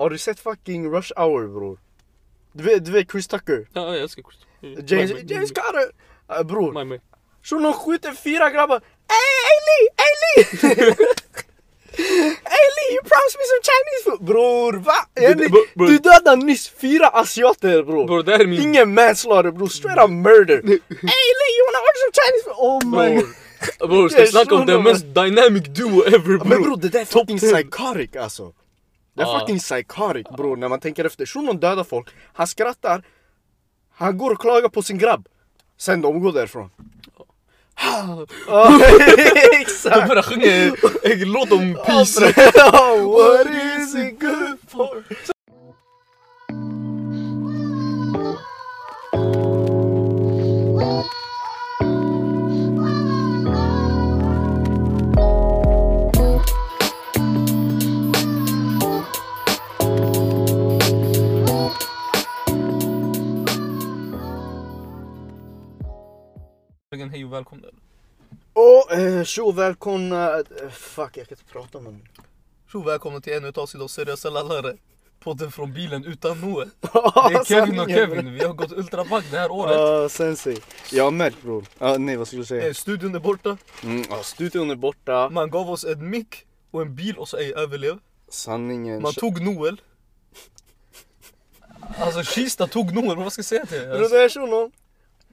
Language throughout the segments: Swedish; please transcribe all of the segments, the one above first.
Har du sett fucking Rush Hour bror? Du vet, du vet Chris Tucker? Ja, jag älskar Chris. James, My- my- James Carter! Uh, bror, shunon skjuter fyra grabbar. Ey, ey Lee, ey Lee! Ey Lee, you promised me some Chinese food! Bror, va? Du, bro- bro- du dödade nyss fyra asiater bror. Det är min... Ingen manslaughter bror, straight up murder. Ey Lee, you wanna order some Chinese food? Oh my god. Bror, ska snacka om den mest dynamic duo ever Men bror. bror det där är fucking psychotic alltså. Det är Ja. fucking psychotic bror när man tänker efter. Shunon dödar folk, han skrattar, han går och klagar på sin grabb. Sen de går därifrån. Ja, De exakt! börjar sjunga en låt om peace. What is it good for? Hej och välkomna. Och eh, tjo välkomna, eh, fuck jag kan inte prata med mig. Tjo välkomna till ännu ett avsnitt av Seriösa lallare. Podden från bilen utan Noe. Det är Kevin och Kevin, vi har gått ultrabagg det här året. Ja, sensei. Jag märkt bror. Ja, nej vad skulle du säga? Eh, Studion är borta, Mm, ja, studion är borta. man gav oss en mick och en bil och så ej överlev. Sanningen. Man tog Noel. Alltså Kista tog Noel, vad ska jag säga till er? Alltså.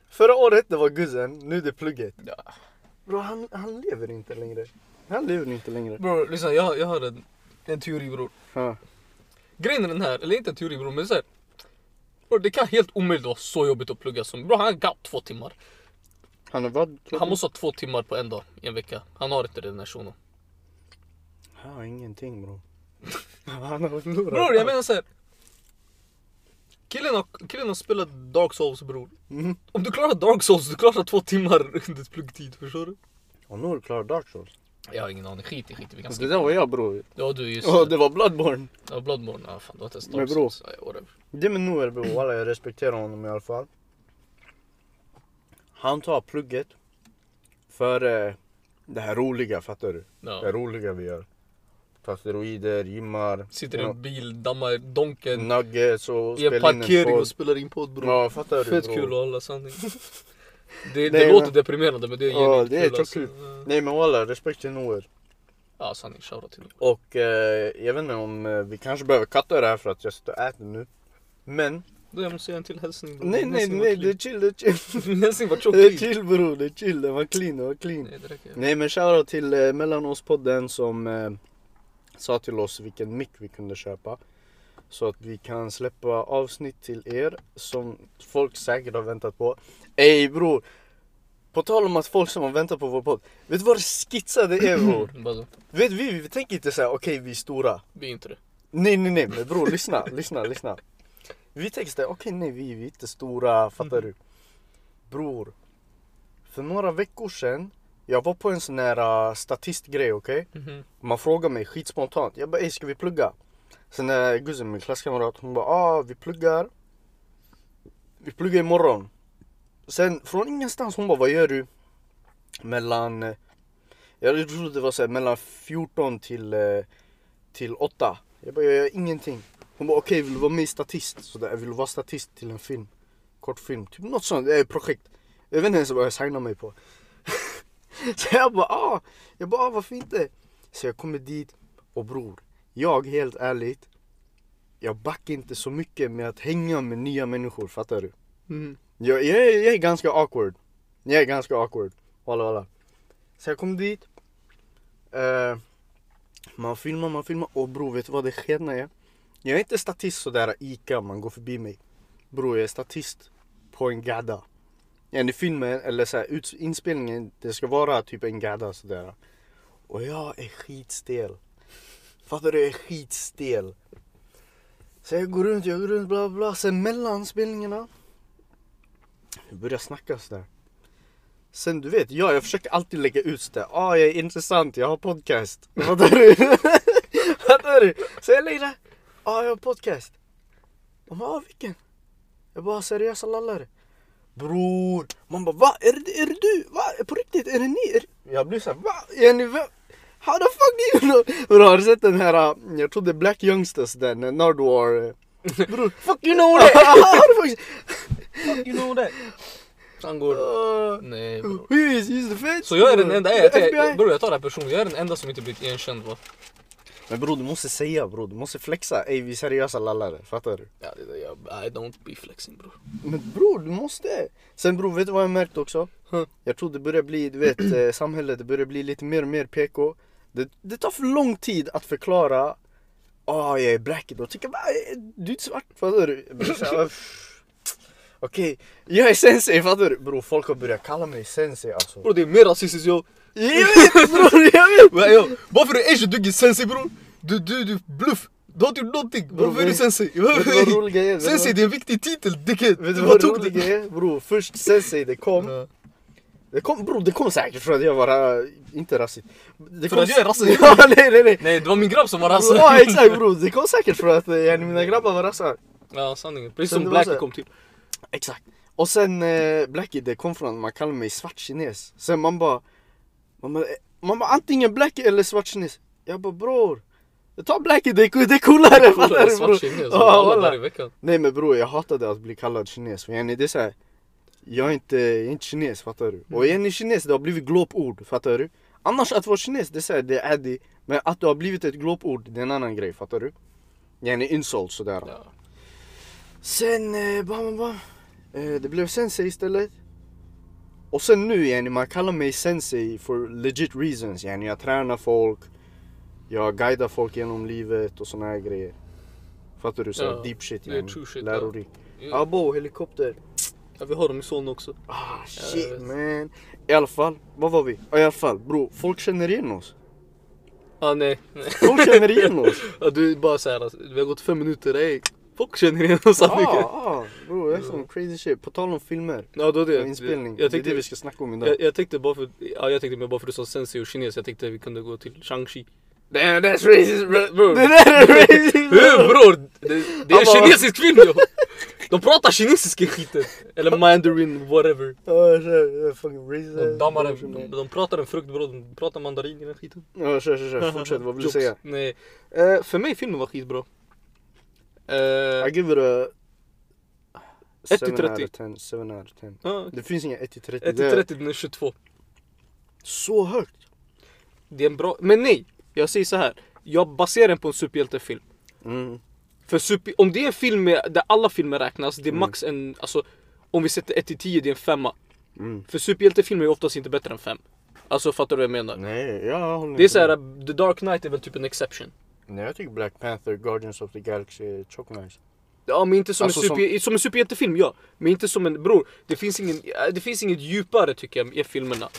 Förra året det var guzzen, nu det är plugget. ja. Bro han, han lever inte längre. Han lever inte längre. Bror, lyssna jag, jag har en, en teori bror. Ja. Grejen är den här, eller inte en teori bror, men så här, bror, det kan helt omöjligt vara så jobbigt att plugga som, bror han gav två timmar. Han har vad? Han måste ha två timmar på en dag, i en vecka. Han har inte det den här shunon. Han har ingenting bro. Han har förlorat. Bror jag menar såhär. Killen har, killen har spelat Dark Souls bror. Mhm. Om du klarar Dark Souls, du klarar två timmar under pluggtid, förstår du? Och nu har du klarat Dark Souls. Jag har ingen aning, skit i skit vi kan Det skippa. där var jag bror. Ja du just Ja det. det var Bloodborne. Ja, Bloodborne, ja fan du har inte ens Men Dark bror. Souls. Ja, whatever. Det med Noel bror, walla jag respekterar honom i alla fall. Han tar plugget för eh, det här roliga, fattar du? Det här Ja. roliga vi gör. Tar steroider, gymmar, Sitter i en bil, dammar donken nuggets och spelar in en parkering och spelar in podd bror. Ja fattar du Fett bror. kul att hålla sanning. Det, Nej, det låter men- deprimerande men det är Ja, det är kul, alltså. Nej men walla, respekt till Noel. Ja sanning, shoutout till honom. Och eh, jag vet inte om eh, vi kanske behöver katta det här för att jag sitter och äter nu. Men, Då jag måste säga en till hälsning bror. nej nej nej det är chill, det är chill. Din hälsning var tjock Det är chill bror, det är chill. Det var clean, det var clean. Nej det räcker. Nej men shoutout till eh, Mellanåspodden som eh, sa till oss vilken mick vi kunde köpa. Så att vi kan släppa avsnitt till er som folk säkert har väntat på. Ey bror! På tal om att folk som har väntat på vår podd. Vet du vad det skitsade är bror? Vet vi, vi tänker inte säga okej vi är stora. Vi är inte det. Nej nej nej men bror lyssna, lyssna, lyssna. Vi tänker såhär, okej nej vi, vi är inte stora, fattar du? Bror. För några veckor sedan, jag var på en sån här uh, statistgrej okej? Mhm. Man frågar mig skitspontant, jag bara ey ska vi plugga? Sen är guzzen min klasskamrat, hon bara ah vi pluggar. Vi pluggar imorgon. Sen från ingenstans hon bara vad gör du? Mellan, eh, jag trodde det var såhär mellan 14 till, eh, till 8. Jag bara jag gör ingenting. Hon bara okej vill du vara med i statist? Så där, vill du vara statist till en film? Kortfilm, typ något sånt, eh, projekt. Jag vet inte ens vad jag signar mig på. så jag bara ah, jag bara ah, varför inte? Så jag kommer dit och bror, jag helt ärligt, jag backar inte så mycket med att hänga med nya människor, fattar du? Mhm. Jag, jag, jag är ganska awkward. Jag är ganska awkward. Walla walla. Så jag kom dit. Eh, man filmar, man filmar. Och bror, vet du vad det skena är? Jag är inte statist sådär Ica, man går förbi mig. Bror, jag är statist på en gada. Ja, i filmen, eller så här, ut, inspelningen, det ska vara typ en gada sådär. Och jag är skitstel. Fattar du? Jag är skitstel. Så jag går runt, jag går runt, bla bla. Sen mellan spelningarna. Vi börjar snacka sådär. Sen du vet, ja, jag försöker alltid lägga ut sådär. Ah, jag är intressant, jag har podcast. Fattar du? Fattar du? Så jag lägger där. Ah, jag har podcast. De bara, ah, vilken? Jag bara, seriösa lallare. Bror, man bara va? Är det, är det du? Va? På riktigt? Är det ni? Är. Jag blir såhär, va? Är ni va? How the fuck do you know? Bro, har du sett den här, uh, jag tror det är Black Youngsters den, uh, Nardwar. uh, Bro, Fuck you know that! Fuck you know that! Han går... Uh, Nej bror. who is? He's the feds? Så jag är den enda, jag, jag, bror jag tar det här personligt, jag är den enda som inte blivit igenkänd va? Men bror du måste säga bror, du måste flexa. Ey vi är seriösa lallare, fattar du? Ja, det, det, jag, I don't be flexing bror. Men bror du måste! Sen bror, vet du vad jag märkt också? Jag tror det börjar bli, du vet eh, samhället, det börjar bli lite mer och mer PK. Det, det tar för lång tid att förklara Åh jag är black då, tycker bara, du är svart, fattar du? Okej, jag är sensei, fattar du? Bror folk har börjat kalla mig sensei alltså Bror det är mer rasistiskt jag. Jag vet bror, jag vet! Yo, bara för att du är asian du är sensei bror. Du, du, du bluff. Du har inte gjort någonting. Varför är du sensei? Sensei det är en viktig titel. Vet du vad roliga är? Bror först sensei det kom. Det kom, bror det kom säkert för att jag var, äh, inte rasist det För att jag är rasist? Ja nej nej nej Nej det var min grabb som var rasist. Ja exakt bror, det kom säkert för att äh, mina grabbar var rassar Ja sanningen. Precis Sen som Blackie så kom till. Exakt Och sen äh, Blackie det kom från att man kallar mig svart kines Sen man bara Bara, eh, bara antingen Blackie eller svart kines Jag bara bror Ta Blackie det, är- det är coolare fattar du Svart bror kines. Ja, Alla i veckan. Nej men bror jag hatade att bli kallad kines för yani, det är såhär Jag är inte, jag är inte kines fattar du? Och är ni kines det har blivit glåpord fattar du? Annars att vara kines det är såhär, det är det Men att du har blivit ett glåpord det är en annan grej fattar du? Yani insult sådär Ja. Sen, eh, bam, bam. Eh, det blev sensei istället Och sen nu yani, man kallar mig sensei for legit reasons yani, Jag tränar folk Jag guidar folk genom livet och såna här grejer Fattar du? Så Ja, deep shit yani, lärorikt Ja. Abo, helikopter Ja, vi har dem i Solna också. Ah shit vet. man I alla fall, vad var vi? Ah, I alla fall bro, folk känner igen oss Ah, nej. nej. Folk känner igen oss Ja, du bara såhär, alltså, vi har gått fem minuter, ey. Folk känner igen oss Ah, mycket. ah, bro, det är sån crazy shit På tal om filmer Ja, då det. och inspelning, Jag det är det vi tänkte, ska snacka om idag jag, jag tänkte bara för, ja, jag tänkte mer bara för att du sa sensei och kines, jag tänkte vi kunde gå till Shang-Chi. Damn that's racist bro! Bro. Det där är racist Hur bror? Det, det är en bara- kinesisk film jo! De pratar kinesiska i skiten. Eller mandarin, whatever. Ja kör, fucking racist De dammar en, de, de pratar en frukt bror, de pratar mandarin i den skiten. Ja kör kör kör, fortsätt vad vill du Jokes. säga? Nej. Eh, för mig filmen var skitbra. Uh, I give it a 1 7 till out 30. of 10, 7 out of 10 ja, Det finns inga 1 till 30 1 det till är 30 den är 22. så högt Det är en bra, men nej! Jag säger så här. Jag baserar den på en superhjältefilm. mm. För super, om det är en film med, där alla filmer räknas, det är Mm. max en, alltså om vi sätter 1 till 10 det är en femma. Mm. För superhjältefilmer är oftast inte bättre än 5. Alltså fattar du vad jag menar? Nej, ja, jag håller Det är såhär, The Dark Knight är väl typ en exception. Nej jag tycker Black Panther, Guardians of the Galaxy är tjock nice Ja men inte som, Alltså, en, super, som... en superhjältefilm ja. Men inte som en, bror, det finns, ingen, det finns inget djupare tycker jag i filmerna.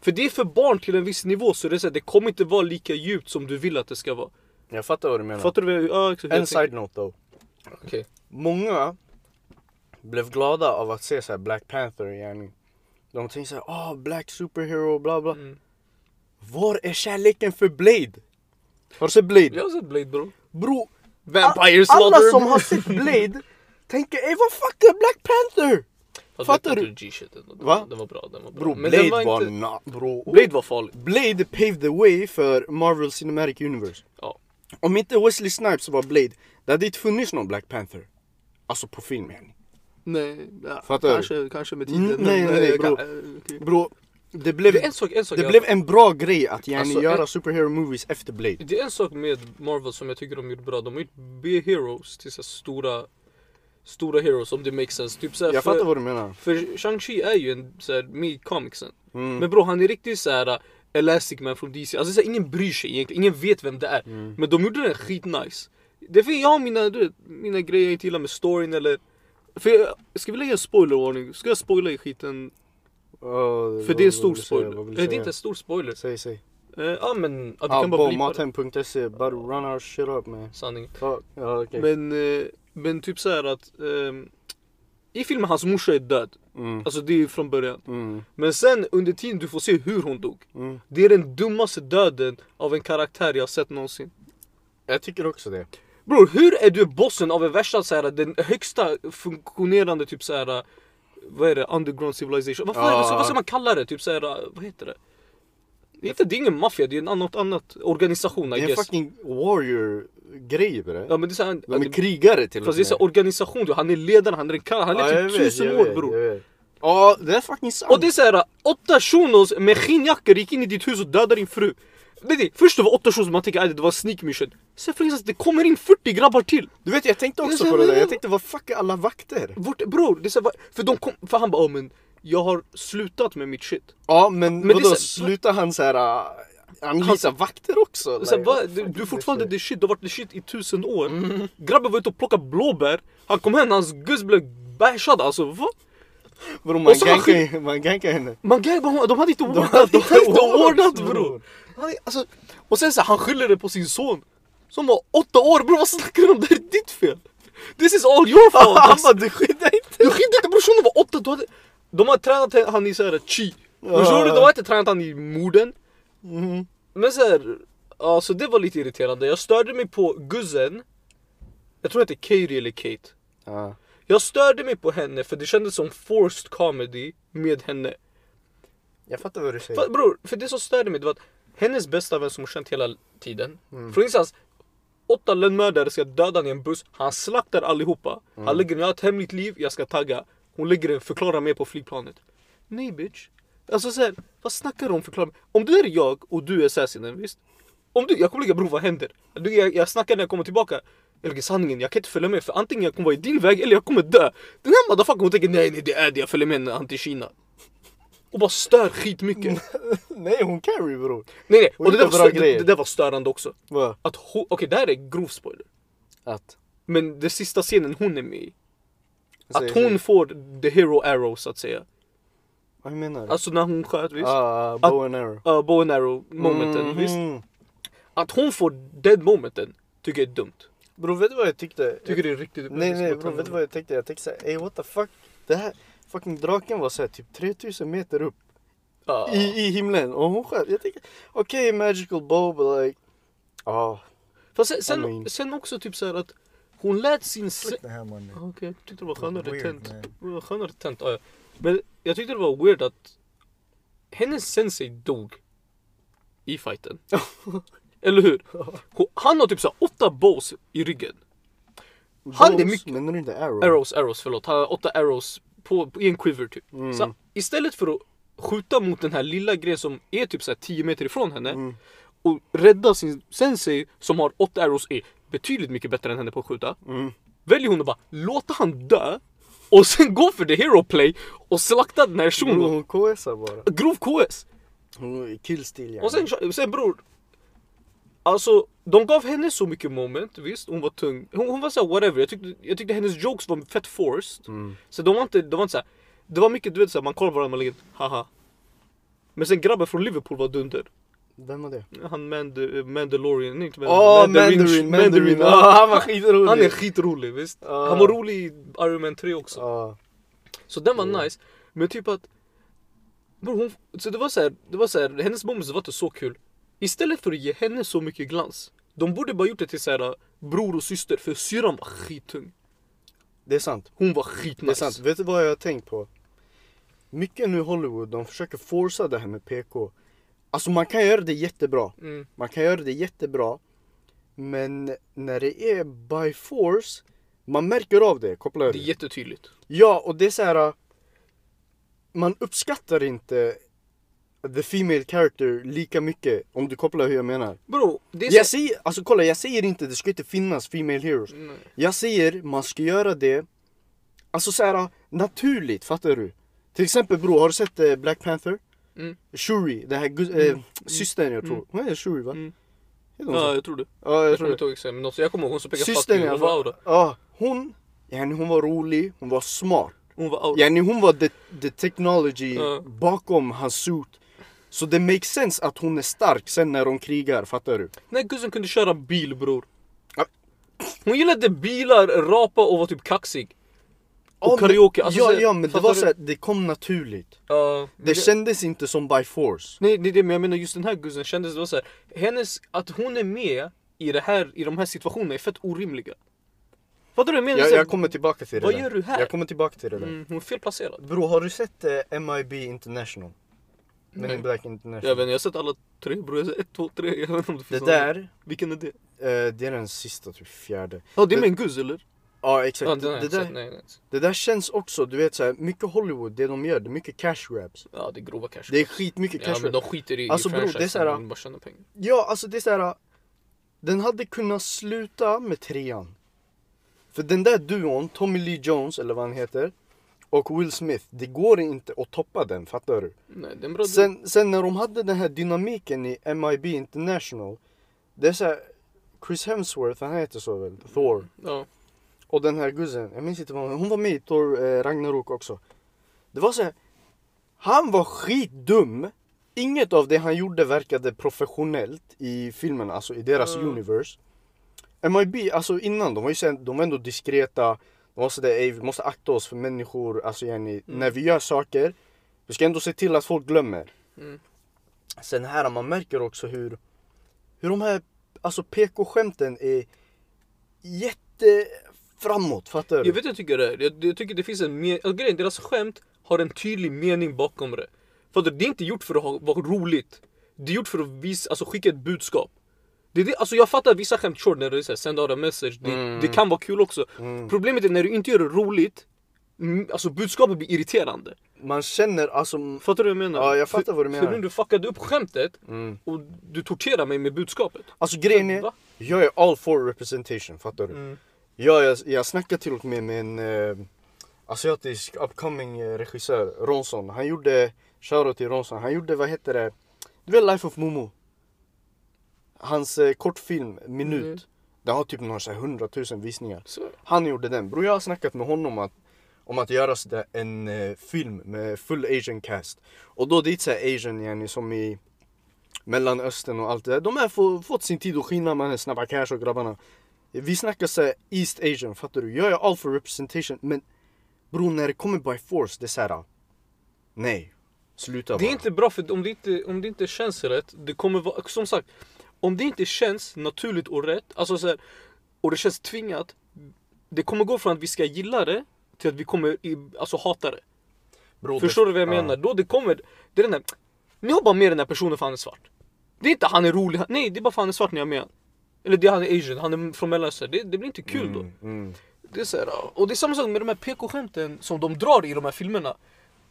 För det är för barn till en viss nivå så det, är så här, det kommer inte vara lika djupt som du vill att det ska vara. Jag fattar vad du menar Fattar du vad ja, exakt, En jag side note though Okej. Många blev glada av att se så här Black Panther yani. De tänkte såhär, åh black superhero bla bla Mm. Var är kärleken för Blade? Har du sett Blade? Jag har sett Blade bro. Bro, Vampire alla Slaughter. som har sett Blade tänker ey vad fuck är Black Panther? Fast fattar du? Va? den var bra, den var bra. Bro, Men Blade var, var, inte, na, bro. Blade var farlig. Blade paved the way för Marvel Cinematic Universe. Ja. Om inte Wesley Snipes var Blade, det hade inte funnits någon Black Panther. Alltså på film yani. Nej, ja, Fattar du? kanske, kanske med Mm, tiden. nej, men, nej, eh, bro. kan- eh, okej. Bro, det blev, Det är en sak, en sak det jag- blev en bra grej att yani Alltså, göra en- superhero movies efter Blade. Det är en sak med Marvel som jag tycker de gjort bra. De har gjort B-heroes till så stora Stora heroes om det makes sense. Typ såhär, Jag för, fattar vad du menar. för Shang-Chi är ju en såhär, med i comicsen. Mm. Men bro han är riktigt såhär uh, Elastic Man från DC. Alltså såhär, ingen bryr sig egentligen, ingen vet vem det är. Mm. Men de gjorde den skitnice. Det finns, jag har mina, du mina grejer jag inte gillar med storyn eller för jag, ska vi lägga en spoilervarning? Ska jag spoila i skiten? Oh, För det är en stor spoiler. Nej det är inte en stor spoiler. Säg, säg. Eh, Ja men, ja, du Ah, kan bara mathem.se, bara run our shit up man. Sanning. Ja, okej. Men, eh, men typ så här att ehm, i filmen hans morsa är död. Mm. Alltså det är från början. Mm. Men sen under tiden du får se hur hon dog. Mm. Det är den dummaste döden av en karaktär jag har sett någonsin. Jag tycker också det. Bror hur är du bossen av en värsta så här, den högsta funktionerande typ så här. Vad är det? Underground civilization? Vad, fan är det? Ah. vad ska man kalla det? Typ så här, vad heter det? Inte, det är ingen maffia, det är en annan, något annat organisation I Det är en guess. fucking warrior-grej bre. Ja men det är såhär, De är krigare till fast det är så här organisation, du, han är ledaren, han är en kall, han är typ tusen år bror. Ja, det är fucking sant. Och det är såhär, åtta shunos med skinnjackor gick in i ditt hus och dödade din fru. Men det, först det var åtta shunos, man tänker att det var sneak mission. Sen instans, det kommer in 40 grabbar till. Du vet jag tänkte också så på det där, här- jag tänkte vad fuck är alla vakter? Vart, bror, det är så här, för de kom, för han bara, oh, men jag har slutat med mitt shit. Ja men, Men vadå, så- slutar han såhär uh, anlita vakter också? Så här, Like, va, du, du är fortfarande the shit, du har varit the shit i tusen år. Mm. Grabben var ute och plockade blåbär, han kom hem, hans guzz blev bashad alltså. Va? Bro man Och så gankar man gankar henne. Man gav, de, de hade inte ordnat, de hade inte ordnat, bror. Alltså, och sen så här, han skyller det på sin son. Som var åtta år bror, vad snackar du om? Det här är ditt fel. This is all your fault. Han alltså. bara du skyddar inte! Du skiter inte bror, shunon var åtta. Du hade, de har tränat han i såhär chi. Förstår du? De har inte tränat han i morden. Mhm. Men såhär, alltså det var lite irriterande. Jag störde mig på guzzen. Jag tror det är Katie eller Kate. Ja. Jag störde mig på henne för det kändes som forced comedy med henne. Jag fattar vad du säger. För, bror, för det som störde mig det var att hennes bästa vän som hon känt hela tiden. Mm. Från ingenstans, åtta lönnmördare ska döda i en buss. Han slaktar allihopa. Mm. Han lägger har ett hemligt liv, jag ska tagga. Hon lägger en förklara mer på flygplanet. Nej bitch. Alltså såhär, vad snackar du om förklara? Om du är jag och du är assassinen, visst? Om du, jag kommer lägga bror vad händer? Du, jag, jag snackar när jag kommer tillbaka. Jag lägger sanningen, jag kan inte följa med för antingen jag kommer vara i din väg eller jag kommer dö. Den här motherfuckern hon tänker nej nej det är det, jag följer med han till Kina. Och bara stör skitmycket. Nej hon carry bror. Nej nej, Hon och det där, var, stö- det, det där var störande också. Vad? Att hon, okej det här är grov spoiler. Att? Men det sista scenen hon är med i. Säg, Att hon säg. får the hero arrow så att säga. Vad menar du? Alltså när hon sköt visst. Ah, bow and arrow. Uh, bow and arrow momenten Mhm. visst. Att hon får dead momenten tycker jag är dumt. Bror vet du vad jag tyckte? Tycker det är riktigt Nej nej bror vet du vad jag tänkte? Jag tänkte såhär, ey what the fuck? Det här fucking draken var såhär typ 3000 meter upp Ja. i, i himlen och hon sköt. Jag tänkte okej okay, magical bow but like ah. Fast sen, sen, I mean- sen också typ såhär att hon lät sin... se- det här mannen. Ah, Okej, jag tyckte det var skönare tänt. skönare tänt, ja, ja. Men jag tyckte det var weird att hennes sensei dog i fighten. Eller hur? Han har typ såhär åtta bows i ryggen. Han är Bows, mycket- Menar du inte arrow? Arrows, arrows, förlåt. Han har åtta arrows på, i en quiver typ. Mm. Så istället för att skjuta mot den här lilla grejen som är typ såhär 10 meter ifrån henne Mm. och rädda sin sensei som har åtta arrows är betydligt mycket bättre än henne på att skjuta. Mm. Väljer hon att bara låta han dö och sen gå för the hero play och slakta den här shunon. hon KSar bara. Grov KS. Hon killstil yani. Och sen, sen bror. Alltså de gav henne så mycket moment, visst hon var tung. Hon, hon var såhär whatever, jag tyckte, jag tyckte hennes jokes var fett forced. Mm. Så de var inte, de var inte såhär, det var mycket du vet såhär, man kollar på varandra och lägger haha. Men sen grabben från Liverpool var dunder. Vem var det? Han Mand Mandalorian, nej inte Åh Mandarin, Mandarin! ja. Ah, han var skitrolig! Han är skitrolig visst. Ja. Han var rolig i Iron Man 3 också. Ja. Så den var Mm. nice. Men typ att... Bror, hon, så det var så här, det var så här, hennes moments var inte så kul. Istället för att ge henne så mycket glans. De borde bara gjort det till så här, bror och syster för syrran var skittung. Det är sant. Hon var Det är skitnice. sant. Vet du vad jag har tänkt på? Mycket nu Hollywood, de försöker forsa det här med PK. Alltså man kan göra det jättebra. Mm. Man kan göra det jättebra. Men när det är by force, man märker av det. Kopplar Det är jättetydligt. Ja, och det är så här. Man uppskattar inte the female character lika mycket om du kopplar hur jag menar. Bro, det är Jag så... säger, alltså kolla jag säger inte det ska inte finnas female heroes. Nej. Jag säger man ska göra det Alltså såhär naturligt, fattar du? Till exempel bror, har du sett eh, Black Panther? Mm. Shuri, det här gu- eh, systern jag tror. Mm. Hon heter Shuri va? Mm. Heter hon Ja, jag tror det. Ja jag Jag tror kommer det. men något, jag kommer ihåg hon som pekade i Hon var aura. Ja, hon, yani hon var rolig, hon var smart. Hon var aura. Yani hon var the, the technology Ja. bakom hans suit. Så det makes sense att hon är stark sen när de krigar, fattar du? Nej guzzen kunde köra bil bror. Ja. Hon gillade bilar, rapa och var typ kaxig. Och Ja, karaoke, alltså ja, ja men det var såhär, det kom naturligt. Ja, Det kändes inte som by force. Nej det är det, men jag menar just den här guzzen kändes det var så här, hennes, att hon är med i, det här, i de här situationerna är fett orimliga. Fattar du? Jag menar Jag, jag kommer tillbaka till det Vad där. gör du här? Jag kommer tillbaka till det där. mm, hon är felplacerad. Bro, har du sett eh, MIB International? Men in Black Jag International. vet inte, jag har sett alla tre bror. Jag har sett ett, två, tre. Jag vet inte om det Det finns någon. där, Vilken är det? eh, det är den sista, typ fjärde. Ja det är Det- med en guzz eller? Ja Ja, exakt. den har det, jag där, sett. Nej, nej. det där känns också, du vet såhär, mycket Hollywood, det de gör, det är mycket cash grabs. Ja det är grova cash. Det är skitmycket Ja cash men grabs. de skiter i, Alltså, i bror, det är franchisen, de vill bara tjäna pengar. Ja, alltså det är såhär. Den hade kunnat sluta med trean. För den där duon, Tommy Lee Jones eller vad han heter, och Will Smith, det går inte att toppa den, fattar du? Nej det är en bra Sen, sen när de hade den här dynamiken i MIB International, det är såhär, Chris Hemsworth, han heter så väl, Thor. Ja. Och den här guzzen, jag minns inte vad hon hon var med i Thor eh, Ragnarok också. Det var så här, han var skitdum. Inget av det han gjorde verkade professionellt i filmen, alltså i deras Mm. universe. MIB, alltså innan, de var ju sen, de var ändå diskreta. De var sådär, "Ey, vi måste akta oss för människor, alltså yani, Mm. när vi gör saker, vi ska ändå se till att folk glömmer. Mm. Sen här, man märker också hur, hur de här, alltså PK-skämten är jätte framåt, fattar du? Jag vet jag tycker det är. Jag, jag tycker det finns en men- alltså, grejen, deras skämt har en tydlig mening bakom det. För att det är inte gjort för att ha, vara roligt. Det är gjort för att visa, alltså skicka ett budskap. Det är det, alltså jag fattar vissa skämt, sure, när det är så här, send out a message, det, Mm. det kan vara kul också. Mm. Problemet är när du inte gör det roligt, mm, alltså budskapet blir irriterande. Man känner alltså... Fattar du vad jag menar? Ja, jag fattar för, vad du För menar. nu du fuckade upp skämtet Mm. och du torterar mig med budskapet. Alltså grejen är, Va? jag är all for representation, fattar du? Mm. Jag, jag, jag snackade till och med med en eh, asiatisk upcoming eh, regissör, Ronson. Han gjorde, shoutout till Ronson, han gjorde vad heter det? Du vet Life of Momo? Hans eh, kortfilm, Minut. Mm. Den har typ några så här 100 000 visningar. Så. Han gjorde den. Bror jag har snackat med honom att, om att göra sådär en eh, film med full asian cast. Och då dit såhär asian yani, som i Mellanöstern och allt det där. De har få, fått sin tid att skina mannen, Snabba Cash och grabbarna. Vi snackar såhär East Asian, fattar du? Jag är all for representation men bror när det kommer by force, det är såhär Nej. Sluta Det är bara. inte bra för om det inte, om det inte känns rätt, det kommer vara, som sagt, om det inte känns naturligt och rätt, alltså så här, och det känns tvingat, det kommer gå från att vi ska gilla det till att vi kommer i, alltså hata det. Bro, Förstår du vad jag ja. menar? Då det kommer, det är den där, ni har bara med den här personen för han är svart. Det är inte han är rolig, nej det är bara för han är svart ni har med. Eller det är han är asian, han är från Mellanöstern, det, det blir inte kul då. Mm, mm. Det är så här, och det är samma sak med de här PK-skämten som de drar i de här filmerna.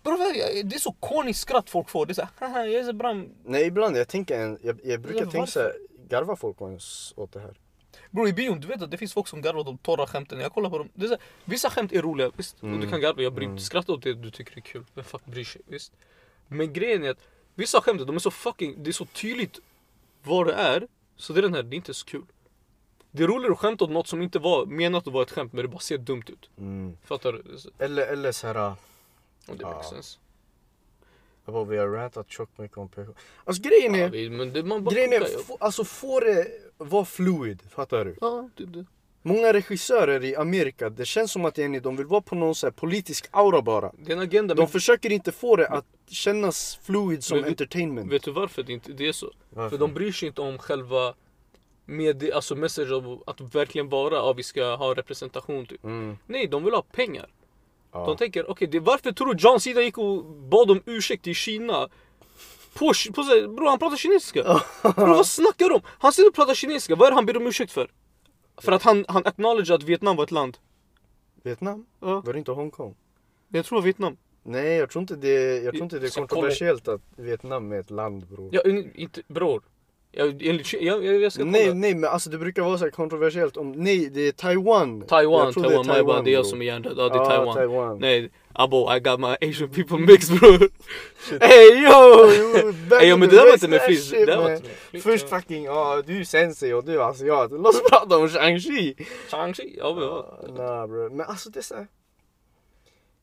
Bro, det är så corny skratt folk får. Det är såhär, haha jag är så bra. Nej ibland, jag tänker, en, jag, jag brukar tänka såhär, garvar folk åt det här? Bro i bion, du vet att det finns folk som garvar de torra skämten. Jag kollar på dem. Det är så här, vissa skämt är roliga, visst. Och du Mm. kan garva, jag bryr Mm. inte. Skratta åt det du tycker är kul. Vem fuck bryr sig? Visst. Men grejen är att vissa skämt, de är så fucking, det är så tydligt vad det är. Så det är den här, det är inte så kul. Det är roligare att skämta åt något som inte var menat att vara ett skämt men det bara ser dumt ut. Mm. Fattar du? Så- Eller, eller såhär, Om det Ja. makes sense. bara, vi har rantat tjockt mycket om PK. Alltså grejen är, Ja, men det, man bara grejen är, alltså få det vara fluid, fattar du? Ja, typ det. Många regissörer i Amerika, det känns som att yani, de vill vara på någon så här politisk aura bara. Det är en agenda. De Men försöker inte få det att kännas fluid som vet- entertainment. vet du varför det inte det är så? Varför? För de bryr sig inte om själva med, alltså message av att verkligen vara, ja, vi ska ha representation typ. Mm, Nej, de vill ha pengar. Ja. De tänker, okej, det varför tror du John Cena gick och bad om ursäkt i Kina? På, på bro, han pratar kinesiska. bro, vad snackar de? Han sitter och pratar kinesiska, vad är det han ber om ursäkt för? För att han, han acknowledge att Vietnam var ett land. Vietnam? Ja, Var det inte Hongkong? jag tror Vietnam. Nej jag tror inte det, jag tror inte det är kontroversiellt att Vietnam är ett land bror. Ja, in- inte, bror. Jag, jag, jag, ska kolla. Nej nej men alltså det brukar vara så kontroversiellt om, nej det är Taiwan. Taiwan, Jag tror det Taiwan, är bad. Det är jag som är hjärndöd. Ja, det är Ja, Taiwan. Taiwan. Nej, abo, I got my asian people mixed bro. Hey yo! Ey, men det där var inte med flit. Först fucking, ja du är sensei och du är asiat. Låt oss prata om Shang-Chi. Shang-Chi, ja men ja. Ah, Nah bro, men alltså det är såhär.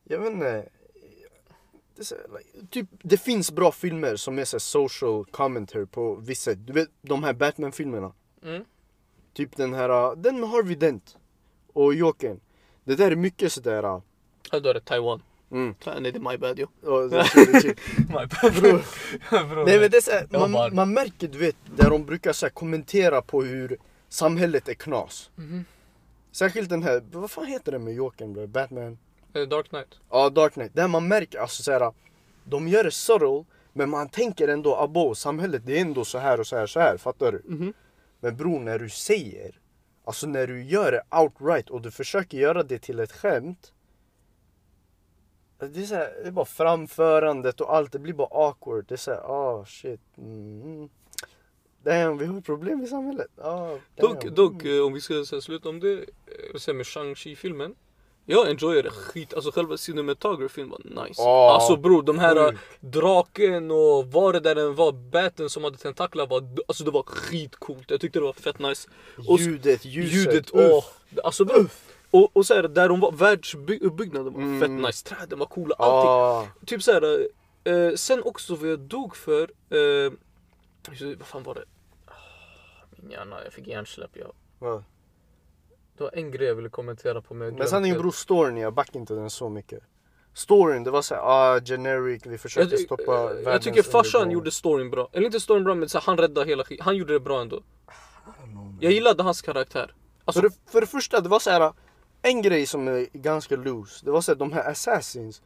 Jag vet inte. Det, så like, typ, det finns bra filmer som är så social commentary på vissa, du vet de här Batman-filmerna. Mm. Typ den här, uh, den med Harvey Dent och Jokern. Det där är mycket sådär. uh, Ja, då är det Taiwan. Mm. Nej det är my bad jo. My bad Bror. bro. Nej men det är så här, Det var man, man märker du vet, där de brukar så här, kommentera på hur samhället är knas. Mhm. Särskilt den här, vad fan heter den med Jokern bro? Batman? Eh, Dark Knight. Ja, Dark Knight. Där man märker alltså såhär, de gör det subtle, Men man tänker ändå, abo, samhället det är ändå så här och så här så här, fattar du? Mhm. Men bror, när du säger, alltså när du gör det outright och du försöker göra det till ett skämt. Det är, så här, det är bara framförandet och allt, det blir bara awkward. Det är såhär, ah shit. Mm. Damn, vi har problem i samhället. Ah, Dock, dock eh, om vi ska så här, sluta om det, eh, med Shang-Chi filmen. Jag enjoyade skit, alltså själva cinematografin var nice. Ja, alltså bror, de här eh, draken och vad det där än var, baten som hade tentaklar var, alltså det var skitcoolt. Jag tyckte det var fett nice. Och Ljudet, ljuset. ljudet, uff. åh. Alltså bror. Och, och så här, där de var, världsuppbyggnaden var Mm. fett nice, träden var coola, allting. Ah, Typ såhär, eh, sen också vad jag dog för, eh, vad fan var det? Ah, Min hjärna, jag fick hjärnsläpp. Jag. vad? Det var en grej jag ville kommentera på men jag Men sanningen helt. bror, storyn, jag backar inte den så mycket. Storyn, det var såhär, ah generic, vi försökte jag, stoppa eh, världens jag tycker farsan gjorde storyn bra. Eller inte storyn bra men så här, han räddade hela skit. Han gjorde det bra ändå. Jag gillade hans karaktär. Alltså, För, det, för det första, det var så här en grej som är ganska loose. Det var så här, de här assassins.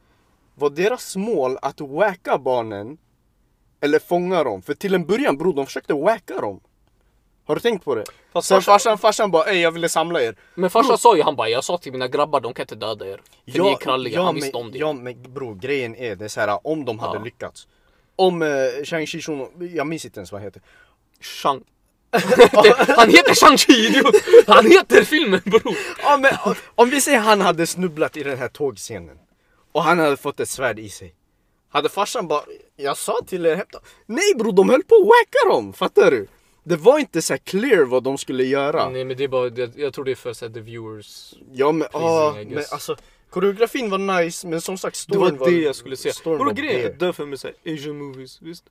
Var deras mål att wacka barnen? Eller fånga dem? För till en början bror, de försökte wacka dem. Har du tänkt på det? Fast Sen farsan- farsan, farsan bara ey jag ville samla er. men farsan sa ju han bara jag sa till mina grabbar de kan inte döda er. För ni är kralliga, han visste om det. Ja men bror, grejen är det är så här om de hade Ja. lyckats. Om uh, Shang-Chi Shuno, jag minns inte ens vad han heter. Shang. han heter Shang-Chi idiot! Han heter filmen bror! Ja, men, om- om vi säger han hade snubblat i den här tågscenen och han hade fått ett svärd i sig. Hade farsan bara, jag sa till er hämta. Nej bror, de höll på att wacka dem, fattar du? Det var inte så här clear vad de skulle göra. Nej men det är bara, det, jag tror det är för så här, the viewers. Ja men, Pleasing, ah, men alltså koreografin var nice men som sagt Det var storyn det jag skulle säga. storyn Bror var grejen är det. därför med såhär asian movies, visst?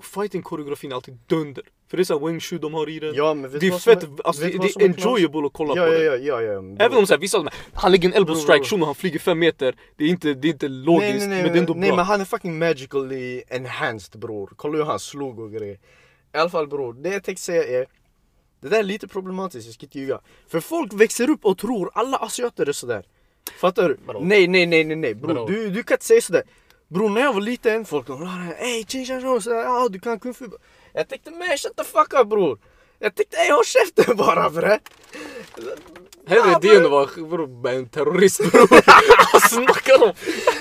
Fighting koreografin är alltid dunder. För det är såhär wing chun de har i den. Ja men vet det är vad som fett, alltså vet det, det är enjoyable att kolla Ja på ja det. ja ja, ja. Även om såhär, vissa av han lägger en elbow strike shuno, han flyger fem meter. Det är inte, det är inte logiskt nej, nej, nej, men det är ändå nej bra. men han är fucking magically enhanced bror. Kolla hur han slog och grejer. I alla fall bror, det jag tänkte säga är Det där är lite problematiskt, jag ska inte ljuga. För folk växer upp och tror alla asiater är sådär. Fattar du? Vadå? Nej nej nej nej nej bror, du, du kan inte säga sådär. Bror när jag var liten, folk de ey sådär, ja du kan kung fu. Jag tänkte man shut the fuck up bror. Jag tänkte ey håll käften bara bre. Hellre Ja, det men- än att vara en terrorist bror. Vad snackar de?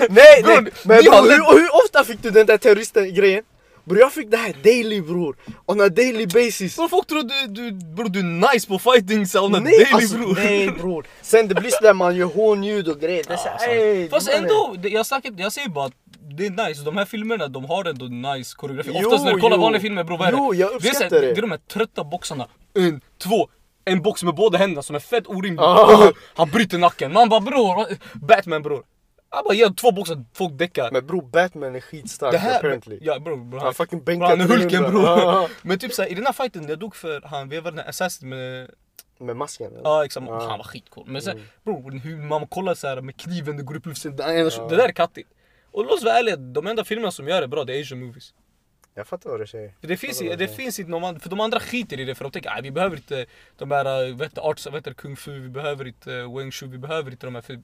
Nej Bror, nej, men bror, hur, hur ofta fick du den där terroristen grejen? Bror jag fick det här daily bror, on a daily basis. Bror folk tror du, du, bror du är nice på fighting sound Nej, daily alltså, bror. nej bror. Sen det blir sådär man gör hånljud och grejer. Det är såhär, ey, Fast ändå, jag, snackar, jag säger bara att det är nice, de här filmerna de har ändå nice koreografi. Jo, Oftast när du kollar jo. vanliga filmer bror, vad är det? Jo, jag det, är så uppskattar det. det är de här trötta boxarna. En, två, en box med båda händerna som är fett orimlig. Ah. Han bryter nacken. Man bara bror, Batman bror. Han bara ger två boxar, folk däckar. Men bror Batman är skitstark Det här, apparently. ja bror, bror Han fucking bror, bänkar han är Hulken 300. bror. Men typ såhär, i den här fighten, jag dog för han vevade den här assassin med Med masken? Ja exakt, Ja. han var skitcool. Men sen, Mm. bror, hur man kollar så här med kniven, det går upp luften. Det, är- det där är kattigt. Och låt oss vara ärliga, de enda filmerna som gör det bra det är asian movies. Jag fattar vad du säger. För det finns, det det finns inte någon, för de andra skiter i det för de tänker att vi behöver inte de här, äh, vet arts, vet kung fu, vi behöver inte uh, wing chun, vi behöver inte de här för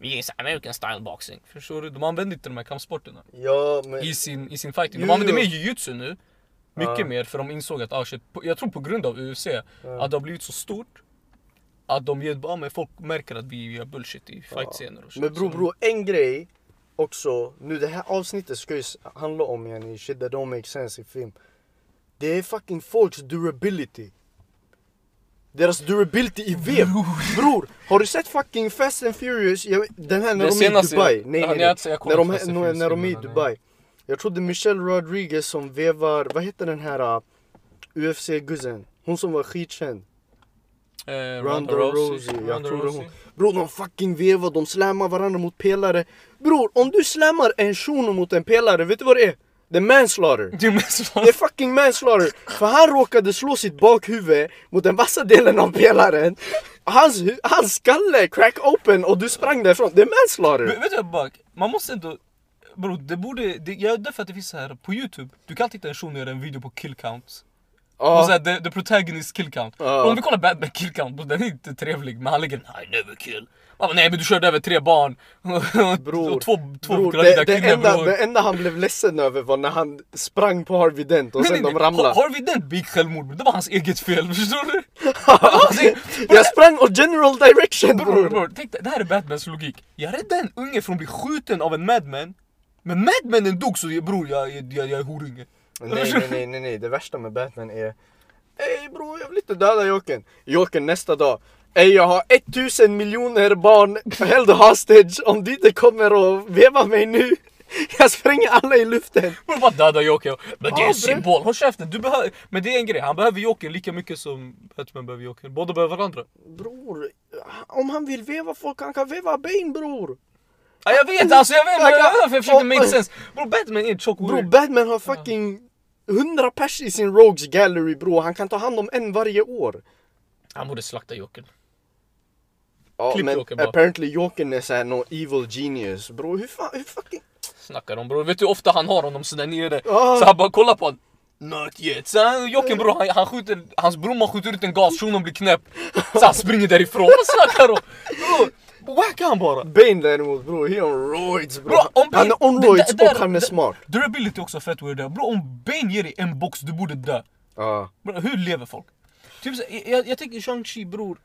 vi är så American style boxing. Förstår du? De använder inte de här kampsporterna Ja men... i sin, i sin fighting. Jo, De använder jo. mer jujutsu nu. Mycket Ja. mer för de insåg att, ah, shit, på- jag tror på grund av UFC, att det har blivit så stort. Att de ger, ah, men folk märker att vi gör bullshit i fightscener och shit. Men bror Så- bror, en grej också. Nu det här avsnittet ska ju handla om yani, shit that don't make sense i film. Det är fucking folks durability. Deras durability i vev. Bror, har du sett fucking Fast and Furious? Jag, den här när Det de är i Dubai. Nej Ja, nej nej, nej. jag När de, när, de är i Dubai. Jag trodde Michelle Rodriguez som vevar, vad heter den här uh, UFC-guzzen? Hon som var skitkänd. Eh, Ronda Rousey, jag Ronda tror hon. Bror de fucking vevar, de slammar varandra mot pelare. Bror om du slammar en shuno mot en pelare, vet du vad det är? Det är manslaughter. Det är mest Det är fucking manslaughter. För han råkade slå sitt bakhuvud mot den vassa delen av pelaren. Hans, hans skalle crack open och du sprang därifrån. Det är manslaughter. Vet vet du vad? Man måste ändå... Bro, det borde... Det, jag är därför att det finns så här på youtube. Du kan alltid hitta en shuno göra en video på kill counts. Ja. Och såhär, the, the protagonist kill count. Och om vi kollar Batman kill count, bro, den är inte trevlig. Men han lägger I never kill. Bara, nej men du körde över tre barn. Bror, och två två bror det, det, enda, bror. det enda han blev ledsen över var när han sprang på Harvey Dent och Nej, sen nej, de ramlade. Har, har vi den begick självmord bror? Det var hans eget fel, förstår du? Alltså, Jag sprang åt general direction Bror, bror! bror, tänk det här är Batmans logik. Jag räddade en unge från att bli skjuten av en madman. Men madmanen dog så jag- bror, jag, jag, jag, jag är horunge. Nej, nej, nej, nej, nej, det värsta med Batman är Ey bror, jag vill inte döda Jokern. Jokern nästa dag. Ey jag har 1000 miljoner barn held hostage om du inte kommer och veva mig nu. Jag spränger alla i luften. Bror bara döda Joker. Men det är en symbol, håll käften. Du behöver, men det är en grej, han behöver Joker lika mycket som Batman behöver Joker. Båda behöver varandra. Bror, om han vill veva folk, han kan veva Bane bror. Ja, jag vet, alltså jag vet, men jag, jag, jag försöker make sense. Bror Batman är en tjock Bror. Batman har fucking 100 pers i sin Rogues Gallery bror. Han kan ta hand om en varje år. Han borde slakta Joker. Ja, Klipp men Joker bara. apparently Jokern är såhär någon evil genius. Bror hur fan, hur fucking... Snackar om bror, vet du hur ofta han har honom sådär nere? Ja. Så han bara kollar på honom. Not yet. Så han, Joker bror, han, han skjuter, hans brorman skjuter ut en gas, shunon blir knäpp. Så han springer därifrån. Vad snackar de? Bror, wacka han bara. Bane däremot bror, he on roids bror. Bro, om han är on roids och han är smart. Durability också fett weird där. Bro, om Bane ger dig en box, du borde dö. Ja. Bro, hur lever folk? Typ så, jag, jag, jag tänker Shang-Chi bror,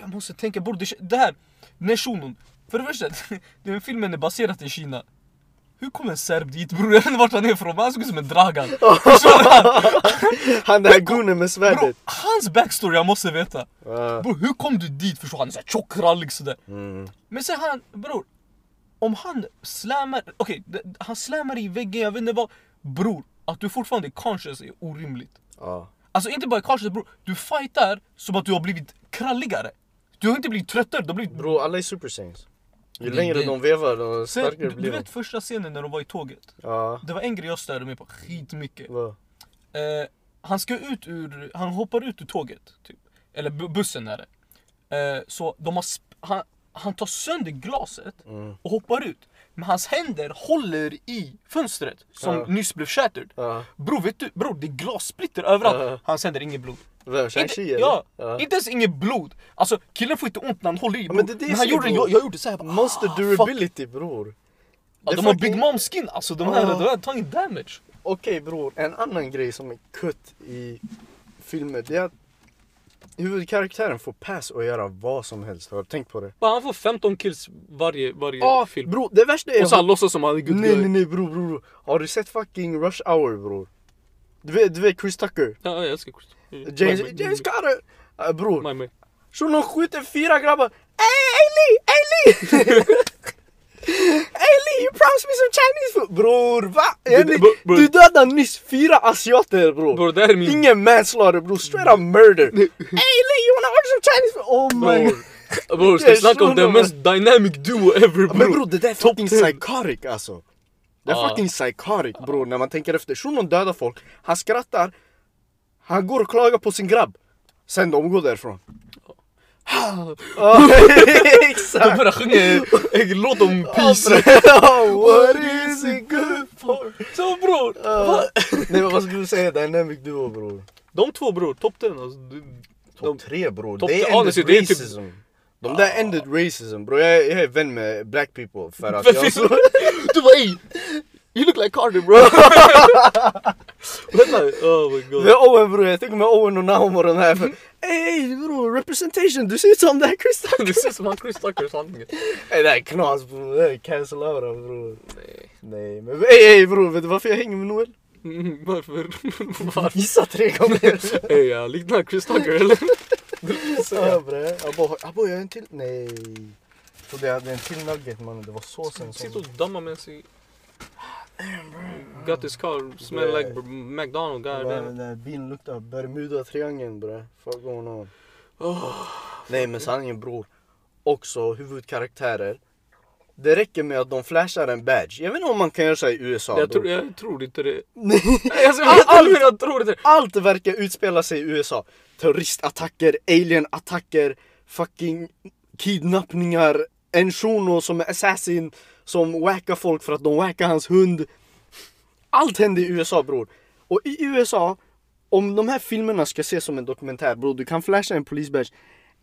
jag måste tänka bror, det, det här, den här shunon. För det första, den filmen är baserad i Kina. Hur kom en serb dit bror? Jag vet inte vart han är ifrån, men han såg ut som en dragan. Förstår du? Han där goonen med Bro, svärdet. hans backstory jag måste veta. Ja. Bror hur kom du dit? Förstår? Han är såhär tjock, rallig sådär. Mm. Men sen han, bror. Om han slammar, okej, det- han slammar i väggen, jag vet inte vad. Bror, att du fortfarande är conscious är orimligt. Ja. Alltså inte bara conscious bror, du fightar som att du har blivit kralligare. Du har inte blivit tröttare, du har blivit... Bror alla är super saiyans. Ju Det- längre det- de vevar desto starkare du, blir du de. vet första scenen när de var i tåget? Ja. Det var en grej jag störde mig på skitmycket. Vad? Eh, han ska ut ur, han hoppar ut ur tåget. Typ. Eller bu- bussen är det. Eh, så de har, han, han tar sönder glaset Mm. och hoppar ut. Men hans händer håller i fönstret som Ja. nyss blev shattered. Ja. Bror vet du, bror det är glassplitter överallt. Ja. Hans händer inget blod. Vem? Inte, ja, ja. inte ens inget blod. Alltså killen får inte ont när han håller i. Bror. men det det men han gjorde, jag, jag gjorde såhär. Monster ah, fuck. durability bror. Ja, Det de har Big Mom skin alltså. De här, Ja. de här tar ingen damage. Okej bror, en annan grej som är kutt i filmer det är att huvudkaraktären får pass att göra vad som helst. Har du tänkt på det? Bara, han får 15 kills varje, varje Ja film. bror, det värsta är... Och så han låtsas som han är good nej guy. nej nej bror bror. Har du sett fucking Rush Hour bror? Du vet, du vet Chris Tucker? Ja, jag älskar Chris. James, My- my- James Carter! Uh, bror, my- my. shunon skjuter fyra grabbar. Ey, Lee! Ey Lee, you promised me some Chinese food! Bror, va? Bro- bro- Du dödade nyss fyra asiater bror. Bror det är min... Ingen manslaughter bror, straight up murder! Lee, you wanna order some Chinese food? Oh my god! Bror, bror ska snacka om den mest dynamic duo ever Men bror? bror det där är fucking psychotic alltså. Det är Ja. fucking psychotic bror när man tänker efter. Shunon dödar folk, han skrattar, han går och klagar på sin grabb. Sen de går därifrån. Ja, De Exakt! börjar sjunga en låt om peace. What is it good for? Så bror, Uh, nej men vad skulle du säga? Dynamic duo bror. de två bror, topp 10 alltså. Topp tre bror, det är ended honestly, typ- racism. De där ended racism bror, jag, är- jag är vän med black people för att jag. Du bara ey! You look like Carter bro! Vänta, oh my god. Med Owen bror, jag tycker med Owen och Naum och den här för Ey bror, representation, du ser ut som den här Chris Tucker Det ser ut som han Chris Tucker sanningen. Ey det här är knas bror, det här är cancel bror Nej. Nej men ey ey bror, vet du varför jag hänger med Noel? Mm, Varför? Varför? Gissa tre gånger Ey jag liknar Chris Tucker eller? Ja bre, abo, abo jag är en till, nej Trodde jag hade en till nugget mannen, det var såsen som och dammar med sig. Got this car, smell like McDonald's Bara, guy. Den där bilen luktar Bermuda-triangeln bre, fuck going on Nej men sanningen bror, också huvudkaraktärer Det räcker med att de flashar en badge, jag vet inte om man kan göra så i USA Jag tror, jag tror inte det. Nej. Alltså, All- jag, tror inte det. Allt verkar utspela sig i USA. Terroristattacker, alienattacker, fucking kidnappningar, en shuno som är assassin som wackar folk för att de wackar hans hund. Allt händer i USA bror. Och i USA, om de här filmerna ska ses som en dokumentär bro, du kan flasha en polisbadge.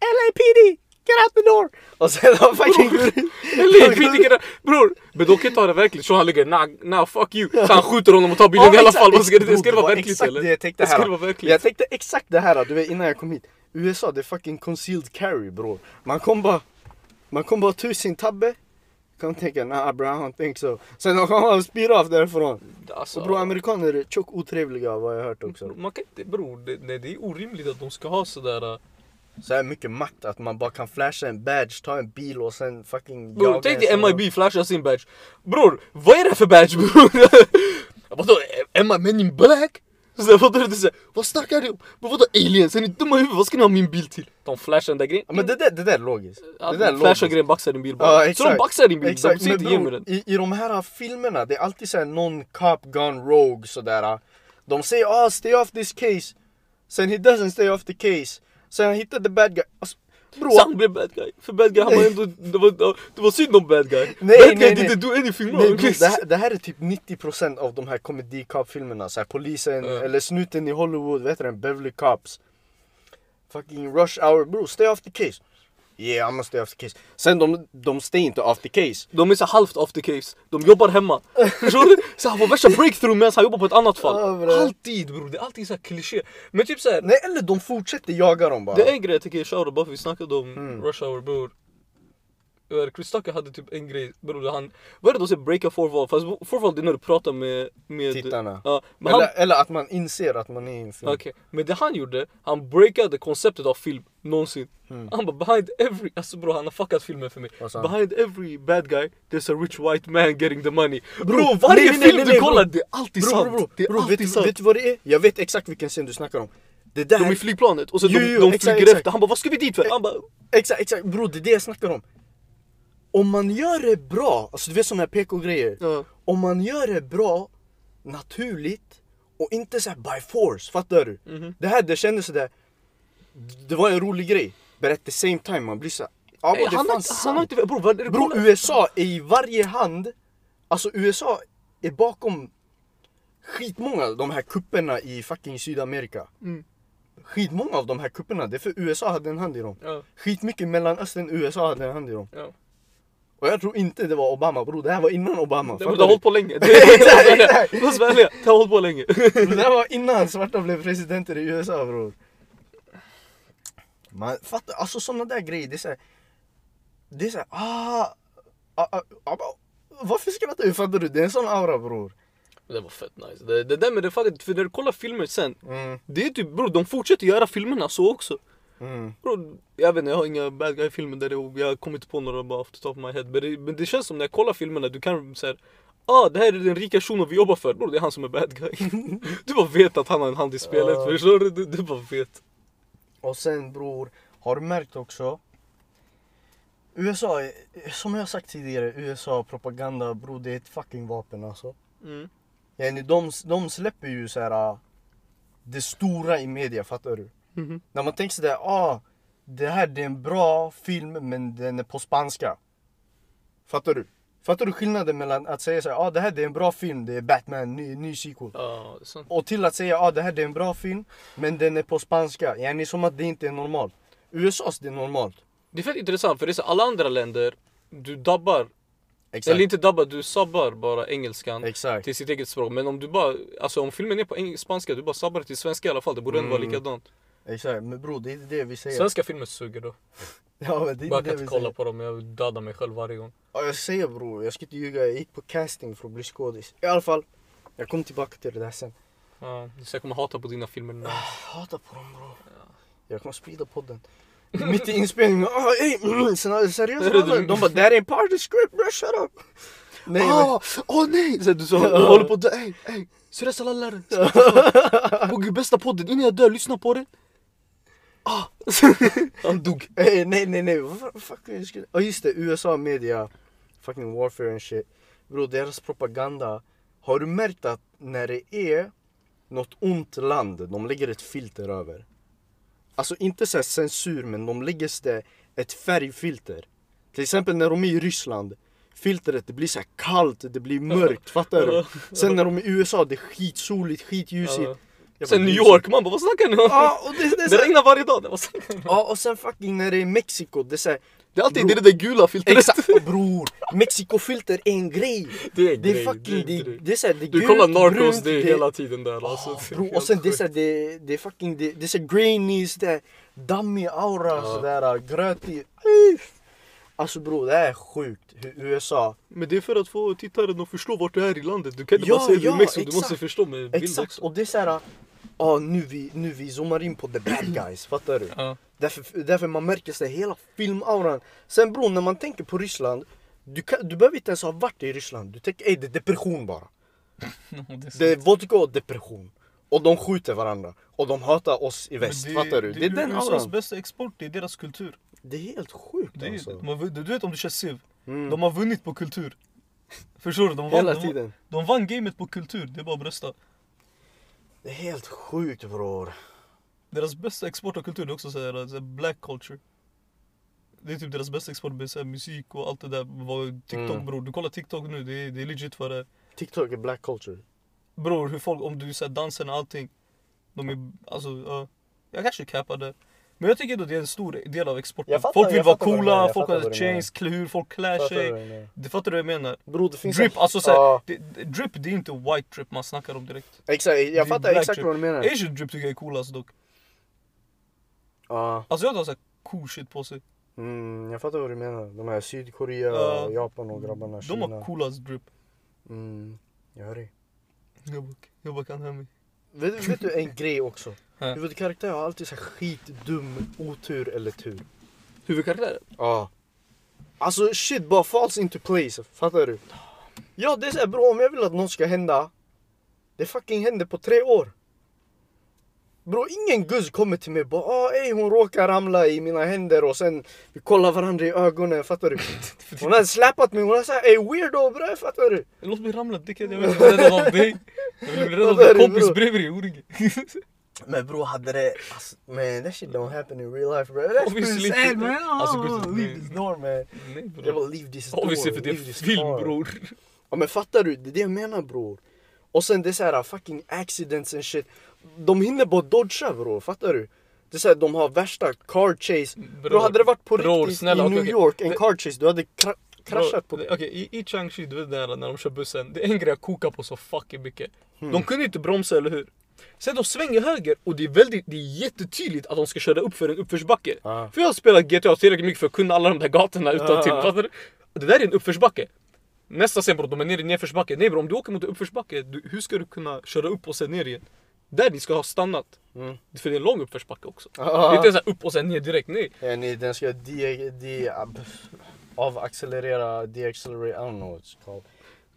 LAPD! Get out the door! Och sen har fucking går ut. Bror! Men de kan inte ta det verkligt så han ligger nah, nah fuck you. Så han skjuter honom och tar bilen Ja, i alla fall. Vad Ska det, ska det vara var verkligt exakt eller? Det jag tänkte här. det vara verkligt. Jag tänkte exakt det här du vet innan jag kom hit. USA det är fucking concealed carry bror. Man kom bara, man kom bara sin tabbe. Kan tänka nah bro I don't think so. Sen de kommer och spyr av därifrån. Alltså, Och bror amerikaner är tjockt otrevliga vad jag har hört också. man kan inte, bror, det, nej, det är orimligt att de ska ha sådär... äh, Så här mycket makt att man bara kan flasha en badge, ta en bil och sen fucking Bror jaga tänk en dig MIB flashar sin badge. Bror, vad är det för badge bror? Vadå, am I men in black? Så vadå, så här, vad snackar du om? Men vadå aliens? Är ni dumma i huvudet? Vad ska ni ha min bil till? De flashar den där grejen. Ja, men det där, det där är logiskt. Ja, det där är logiskt. grejen, baxar din bil bara. Ja, så de baxar din bil, Exakt, de säger men inte bror, den. i, i de här filmerna, det är alltid såhär någon cop gone rogue sådär. De säger ah stay off this case. Sen he doesn't stay off the case. Sen han hittar the bad guy. Alltså, bror, Så han blev bad guy. För bad guy, han var ändå, det var, det var synd om bad guy. Nej, bad nej, guy nej. didn't do anything nej, wrong. bror, det, här, det här är typ 90% av de här comedy cop filmerna. Såhär polisen Ja. eller snuten i Hollywood, vet du den? Beverly Cops. Fucking rush hour, bro stay off the case. Yeah gonna stay off the case. Sen de, de stay inte the case. De är så halvt the case. De jobbar hemma. Förstår du? Så han får värsta breakthrough medan han jobbar på ett annat Ja, fall. bra. Alltid bror, det är alltid så här kliché. Men typ såhär, Nej eller de fortsätter jaga dem bara. det är en grej jag tycker är shoutout bara för vi snackade om Mm. Rush Hour bror. Chris Tucker hade typ en grej, bror han, vad är det de säger breaka forval? Fast forval det är när du pratar med, med Tittarna. Ja, men han, Eller, eller att man inser att man är i en film. Okej, men det han gjorde, han breakade konceptet av film någonsin. Mm. Han bara behind every, alltså bro han har fuckat filmen för mig. Behind every bad guy, there's a rich white man getting the money. Bro, Bro, varje nej, nej, film nej, du kollar, det är alltid Bro, sant. bro, bro, det är bro alltid vet, sant. vet du vad det är? Jag vet exakt vilken scen du snackar om. Det där... de är i flygplanet och så Jo, de, jo, de exakt, flyger exakt. efter. Han bara vad ska vi dit för? Han bara Exakt, exakt. Bro, det är det jag snackar om. Om man gör det bra, alltså du vet såna här PK-grejer. Ja. Om man gör det bra, naturligt och inte så här by force, fattar du? Mhm. Det här det kändes sådär, det var en rolig grej. But at the same time man blir såhär, ja "Ey, men det han, har han inte, bror vad Bro, kolla?" USA är i varje hand, alltså USA är bakom skitmånga av de här kupperna i fucking Sydamerika. Mm. Skitmånga av de här kupperna, det är för USA hade en hand i dem. Ja, Skitmycket Mellanöstern, USA hade en hand i dem. ja. Och jag tror inte det var Obama bror, det här var innan Obama. Det, har du? hållit på länge. Låt oss vara ärliga, det har hållit på länge. Det här var innan svarta blev presidenter i USA bror. Man fattar, alltså sådana där grejer, det är såhär... Det är såhär, ah, ah, ah, ah, ah, Varför skrattar du? Fattar du? Det är en sån aura bror. Det var fett nice. Det, det där med det faktiskt, för när du kollar filmer sen, Mm, det är typ bror, de fortsätter göra filmerna så också. Mm. Bro, jag vet inte, jag har inga bad guy filmer där det, jag har kommit på några bara off the top of my head. Men det, men det känns som när jag kollar filmerna, du kan säga Ah, det här är den rika shunon vi jobbar för. Bro, det är han som är bad guy. Du bara vet att han har en hand i spelet, Ja. förstår du? Du, du bara vet. Och sen bror, har du märkt också? USA, som jag sagt tidigare, USA propaganda bror det är ett fucking vapen alltså. Mm. Yani, de, de släpper ju så här äh, det stora i media, fattar du? Mhm. När man tänker sådär, ah, det här det är en bra film men den är på spanska. Fattar du? Fattar du skillnaden mellan att säga såhär, ah, det här det är en bra film, det är Batman, ny, ny sequel. Ja, sant. Och till att säga, ah, det här det är en bra film men den är på spanska. Yani som att det inte är normalt. USAs det är normalt. Det är fett intressant för det är så alla andra länder, du dabbar, Exakt. eller inte dabbar, du sabbar bara engelskan Exakt. till sitt eget språk. Men om du bara, alltså om filmen är på spanska, du bara sabbar till svenska i alla fall. Det borde ändå vara Mm. likadant. Exakt. Men bror, det är det vi säger. Svenska filmer suger då. Ja, men det är Bara det kan vi inte kolla säger. på dem, jag dödar mig själv varje gång. Ja, jag säger bror, jag ska inte ljuga. Jag gick på casting för att bli skådis. I alla fall, jag kommer tillbaka till det där sen. Ja, så jag kommer hata på dina filmer nu. Jag hatar på dem bror. Jag kommer sprida podden. Mitt i inspelningen, ah, ey, mm, sen det seriöst det du? De bara, där är en part of the script bro, shut up. Nej men, Åh oh, nej! Så du sa, du håller på att dö. Ey, ey! Seriöst alla lärare. Bästa podden, innan jag dör, lyssna på den. Ah. Han dog. ey, nej nej nej. Vad fuck jag skulle... Ja just det, USA media, fucking warfare and shit. Bro, deras propaganda. Har du märkt att när det är något ont land, de lägger ett filter över? Alltså inte så censur, men de lägger det ett färgfilter. Till exempel när de är i Ryssland. Filtret det blir så kallt, det blir mörkt, fattar du? Sen när de är i USA, det är skitsoligt, skitljusigt. Sen New York, man bara vad snackar ni om? Ja, och det, det, är Det så regnar varje dag, det, vad snackar ni om? ja, och sen fucking när det är Mexiko, det är såhär det är alltid Bro. det där gula filtret. Exakt och bror, Mexikofilter är en grej! Det är en Det är grej, fucking, det är det, det är såhär, det är Du kollar Narcos, det är hela tiden där alltså. Ah, Det är bro, och sen det är såhär, det, det är fucking, det, det är såhär grainy, sådär dammig aura, Ja. sådär grötig. Alltså bro, det är sjukt USA, Men det är för att få tittaren att förstå vart du är i landet. Du kan inte Ja, bara säga ja, Mexiko, du måste förstå med bild exakt, också. och det är såhär, ja nu vi, nu vi zoomar in på the bad guys, fattar du? Ja. Därför, därför man märker sig hela filmauran. Sen bror, när man tänker på Ryssland, du, kan, du behöver inte ens ha varit i Ryssland. Du tänker ey det är depression bara. Det är vodka och depression. Och de skjuter varandra. Och de hatar oss i väst, fattar du? Det är den USAs bästa export, det är deras kultur. Det är helt sjukt Det är, alltså. de vun- du vet om du kör SIV, Mm. de har vunnit på kultur. Förstår du? De vann, Hela de, tiden. de vann gamet på kultur, det är bara att brösta. Det är helt sjukt bror. Deras bästa export av kultur är också såhär, såhär black culture. Det är typ deras bästa export med såhär, musik och allt det där. TikTok Mm. bror, du kollar TikTok nu, det är, det är legit vad det är. TikTok är black culture. Bror, hur folk, om du säger dansen och allting. De är, alltså, ja. jag kanske cappar det. Men jag tycker ändå det är en stor del av exporten. Jag fattar- folk vill jag vara fattar coola, jag folk fattar har chains, klä hur folk klär Fattar sig. du jag menar? Du fattar vad jag menar? Bror det finns Drip, en- alltså såhär, Ja, det, drip det är inte white drip man snackar om direkt. Exakt, jag fattar exakt drip. vad du menar. Asian drip tycker jag är coolast dock. Ja, Alltså jag har såhär cool shit på sig. mm, jag fattar vad du menar. De här Sydkorea, Ja. Japan och grabbarna, De Kina. har coolast drip. Mm, jag hör dig. Jag bara, jag bara kan hem mig. Vet, vet du en grej också? Ja. Huvudkaraktär har alltid så här skitdum otur eller tur. Huvudkaraktären? Ja. Alltså shit bara falls into place, fattar du? Ja det är såhär bro, om jag vill att något ska hända, det fucking händer på tre år. Bro, ingen guzz kommer till mig och bara ah, ey, hon råkar ramla i mina händer och sen vi kollar varandra i ögonen, fattar du? Hon har släpat mig, hon har sagt ey weirdo bre, fattar du? Låt mig ramla dickhead, jag vill räddad av dig. Jag vill bli räddad av din det, kompis bro? bredvid dig, oringe. Men bro, hade det, alltså, man that shit don't happen in real life bro. That's Obviously pretty sad man. Alltså, Oh, gud, leave this door man. Nej Jag bror. bara leave this door. Obviously för det leave är this film bror. Ja men fattar du? Det är det jag menar bror. Och sen det är såhär fucking accidents and shit. De hinner bara dodga bror, fattar du? Det är såhär, de har värsta car chase. Bro, hade det varit på bror, riktigt snälla, i New okej. York, en Det- car chase, du hade kra kraschat på... Det- Okej, i, i Changchi, du vet det här när de kör bussen. Det är en grej jag kokar på så fucking mycket. Hmm. De kunde inte bromsa, eller hur? Sen de svänger höger och det är väldigt, det är jättetydligt att de ska köra upp för en uppförsbacke. Ja. För jag har spelat GTA tillräckligt mycket för att kunna alla de där gatorna utan till. Ja. Fattar du? Det där är en uppförsbacke. Nästa scen bror, de är nere i nedförsbacke. Nej bror, om du åker mot en uppförsbacke, du, hur ska du kunna köra upp och sen ner igen? Där ni ska ha stannat. Mm. För det är en lång uppförsbacke också. Det är inte så upp och sen ner direkt, nej. Ja, nej, den ska de, de, avaccelerera, deaccelerate, I don't know what it's called.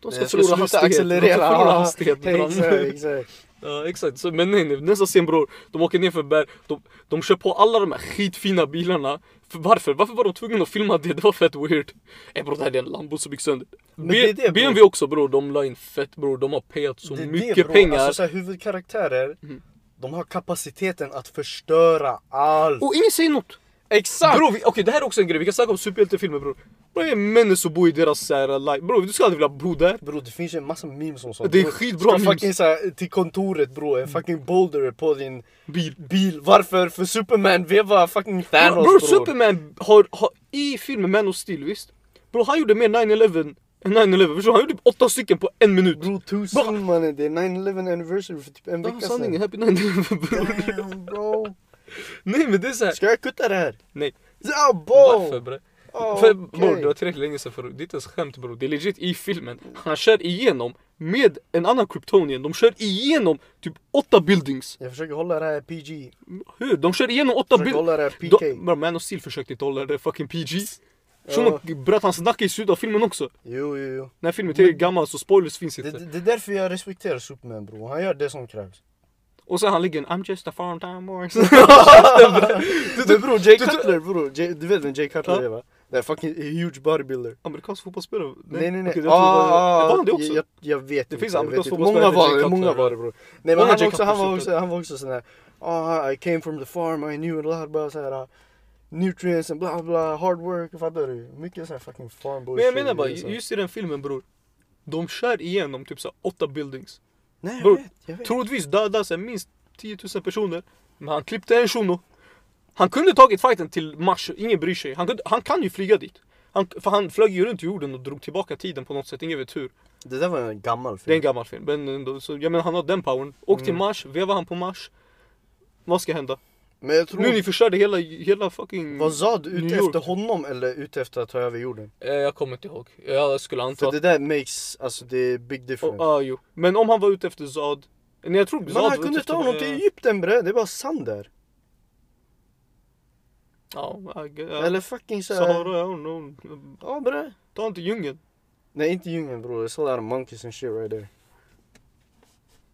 De ska Den förlora sluta hastighet. De ska accelerera. förlora hastighet. exakt, exakt. Ja exakt, så, men nej, nej nästa scen bror, de åker ner för berg, de, de kör på alla de här skitfina bilarna för Varför? Varför var de tvungna att filma det? Det var fett weird Ey bror det här är en Lambo som gick sönder det det, B- bror. BMW också bror, de la in fett bror, de har payat så Det mycket det, bro. pengar Alltså, så här, huvudkaraktärer, Mm. de har kapaciteten att förstöra allt. Och ingen säger något! Exakt! Bror, okej det här är också en grej, vi kan snacka om superhjältefilmer bror Bror det är människor som bor i deras såhär life, bror du ska aldrig vilja bo där. Bro det finns ju en massa memes om sånt. Det är bro. skitbra memes. fucking så här, till kontoret bro, en fucking boulder på din Bil. bil. Varför? För Superman. Vevar fucking Thanos Bror bror, Superman har, har, i filmen Man of Steel visst? Bror han gjorde mer 9-11 än 9-11, förstår? Han gjorde åtta stycken på en minut. Bro soon mannen, det är 9-11 anniversary för typ en Ja, vecka sanningen, sedan. Happy 9-11 bror Damn bro. Nej men det är såhär, Ska jag kutta det här? nej. Ja varför bre? Oh, För okay. bror det var tillräckligt länge sedan för det är inte ens skämt bror, det är legit i filmen. Han kör igenom med en annan Kryptonian, de kör igenom typ åtta buildings. Jag försöker hålla det här PG Hur? De kör igenom åtta buildings hålla det här PK De- Bro, Man of Steel försökte inte hålla det fucking PG Ja. Shunon bröt hans nacke i slutet av filmen också. Jo jo jo. Den här filmen är tillräckligt gammal så spoilers finns inte. det, det är därför jag respekterar Superman bro, han gör det som krävs. Och sen han ligger I'm just a farm time boy Men bror, Jay Cutler bror, du vet vem Jay Cutler är va? Det är fucking huge bodybuilder Amerikansk fotbollsspelare? Nej nej nej, Okej, jag det var- han det också? jag, jag vet Det inte, finns jag amerikansk fotbollsspelare Många var det, Cutler. många var det bror Nej men han var, också, han, var också, han var också sån här oh, I came from the farm, I knew a lot about såhär Nutrients and bla bla, hard work, fattar du? Mycket såhär fucking farm bullshit Men jag menar bara, det så. just i den filmen bror De kör igenom typ så här åtta buildings Nej jag bror, vet, jag vet Troligtvis dödas minst 10 000 personer. Men han klippte en shuno. Han kunde tagit fighten till Mars, ingen bryr sig. Han, kunde, han kan ju flyga dit. Han, för han flög ju runt jorden och drog tillbaka tiden på något sätt, ingen vet hur. Det där var en gammal Det är en film. gammal film. Men ändå, så, jag menar han har den powern. Åk till Mm. Mars, vevar han på Mars. Vad ska hända? Men jag tror... Nu ni förstörde hela, hela fucking... Var Zad New ute efter honom eller ute efter att ta över jorden? Eh, jag kommer inte ihåg. Jag skulle anta... För det där makes, alltså det är big Oh, difference. ah, jo. Men om han var ute efter Zad. Nej jag tror Zad Men han kunde ta honom till Egypten bre, det är bara sand där. Ja. Eller fucking såhär... Sahara. Ja bre. Ta inte djungeln. Nej inte djungeln bror, there's a lot of monkeys and shit right there.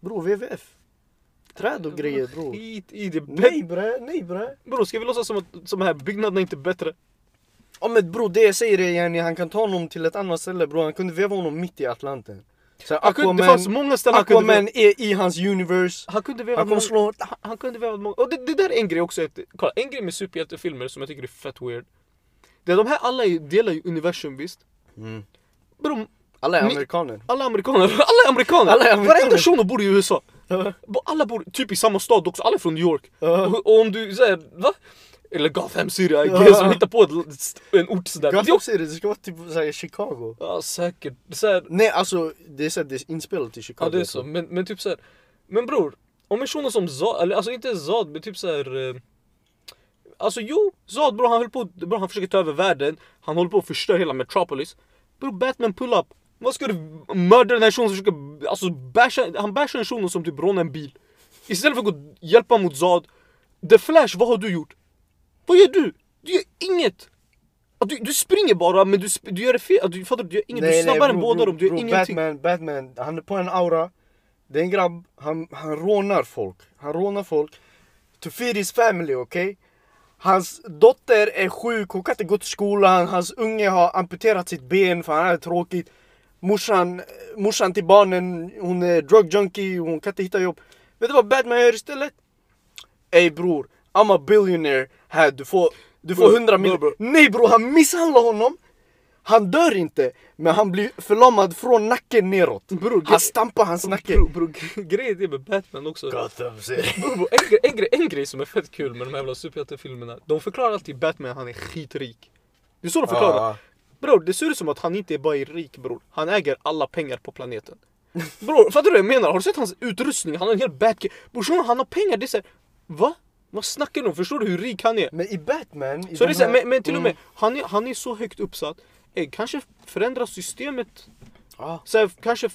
Bror WWF. Träd och grejer bror. Skit i det. Nej bre, nej bre. Bror ska vi låtsas som att som här byggnaderna inte är bättre? Ja men bror det jag säger är yani, han kan ta honom till ett annat ställe bror, han kunde veva honom mitt i Atlanten. Så Han kunde, Aquaman, det fanns många ställen han kunde Aquaman är i hans universe. Han kunde veva Han många, slå... han, han kunde veva många, och det, det där är en grej också, att, kolla, en grej med superhjältefilmer som jag tycker är fett weird. Det är de här alla delar ju universum visst? Mm. Bror, Alla är amerikaner. alla amerikaner, alla är amerikaner! Alla är amerikaner. Varenda shuno bor i USA! Alla bor typ i samma stad också, alla är från New York. Och, och om du säger va? Eller Gotham City, I guess, som hittar på ett, en ort sådär. Gotham City, det ska vara typ såhär Chicago. Ja säkert. Så här, Nej alltså det är, så här, det är inspelat i Chicago. Ja det är så, men, men typ såhär Men bror, om en shuno som Zad, eller alltså inte Zad men typ såhär eh, Alltså jo, Zad bror han höll på, bror han försöker ta över världen Han håller på att förstöra hela Metropolis Bror Batman pull up Vad ska du mörda den här shunon som försöker, alltså basha, han bashar en shuno som typ rånar en bil Istället för att gå hjälpa mot Zad The Flash, vad har du gjort? Vad gör du? Du gör inget! Du, du springer bara men du, du gör det fel, du fattar du? Du gör inget, du är snabbare än båda dem, du gör bro, ingenting Batman, Batman, han är på en aura. Det är en grabb, han, han rånar folk. Han rånar folk. To feed his family, okej? Hans dotter är sjuk, hon kan inte gå till skolan. Hans unge har amputerat sitt ben för han är tråkigt. Morsan, morsan till barnen, hon är drug junkie, hon kan inte hitta jobb. Vet du vad Batman gör istället? Ey bror, I'm a billionaire. Här, du får, du får Bro, 100 bro, miljoner. bro. Nej bror, han misshandlar honom. Han dör inte, men han blir förlamad från nacken neråt. Bror, Han stampar hans nacke. Bro, bro, gre- grejen är med Batman också. Gotham City. Bro, bro, en, grej, en, grej, en grej som är fett kul med de här jävla superhjältefilmerna. De förklarar alltid Batman han är skitrik. Det är så de förklarar. Ja. Bror, det ser ut som att han inte är bara är rik bror. Han äger alla pengar på planeten. Bror, fattar du vad jag menar? Har du sett hans utrustning? Han har en hel back... Bror, shunon, han har pengar. Det är såhär... Va? Vad snackar du om? Förstår du hur rik han är? Men i Batman... I Så de det är så här, men, men till och med, Mm. han är, han är så högt uppsatt. Eh, kanske förändra systemet Ja. så här, kanske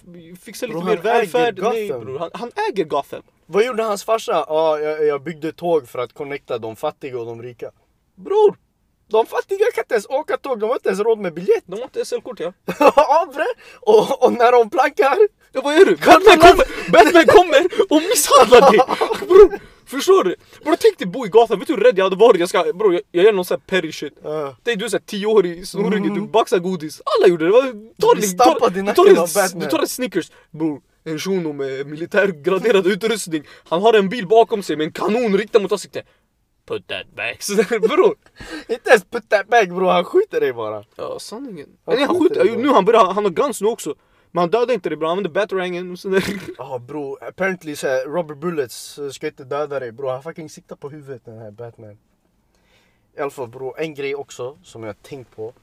fixa lite Bror, mer välfärd. Nej bror, han, han äger Gotham. Vad gjorde hans farsa? Ja, jag, jag byggde tåg för att connecta de fattiga och de rika. Bror, De fattiga kan inte ens åka tåg, de har inte ens råd med biljett. de har inte SL-kort ja. ja bre! Och, och när de plankar, Ja vad gör du? Batman kommer, Batman kommer och misshandlar dig! Bror, förstår du? Bror tänk dig bo i Gotham, vet du hur rädd jag hade varit? Jag ska, bror jag, jag gör någon sån här perry shit. Ja. Tänk du är såhär 10 år i snorunge, du baxar godis. Alla gjorde det. Ta blir det, stampad ta, i du nacken av en- Batman. Du tar en Snickers. Bror, en shuno med militärgraderad utrustning. Han har en bil bakom sig med en kanon riktad mot ansiktet. Put that back. Bror. Inte ens put that back bror, han skjuter dig bara. Ja sanningen. Han Nej, han skjuter nu han börjar, han har guns nu också. Men han dödar inte dig bror, han använder batarangen. Ja bro, apparently så här, rubber bullets eh, ska inte döda dig bro. Han fucking siktar på huvudet den här Batman. I alla fall bro, en grej också som jag har tänkt på.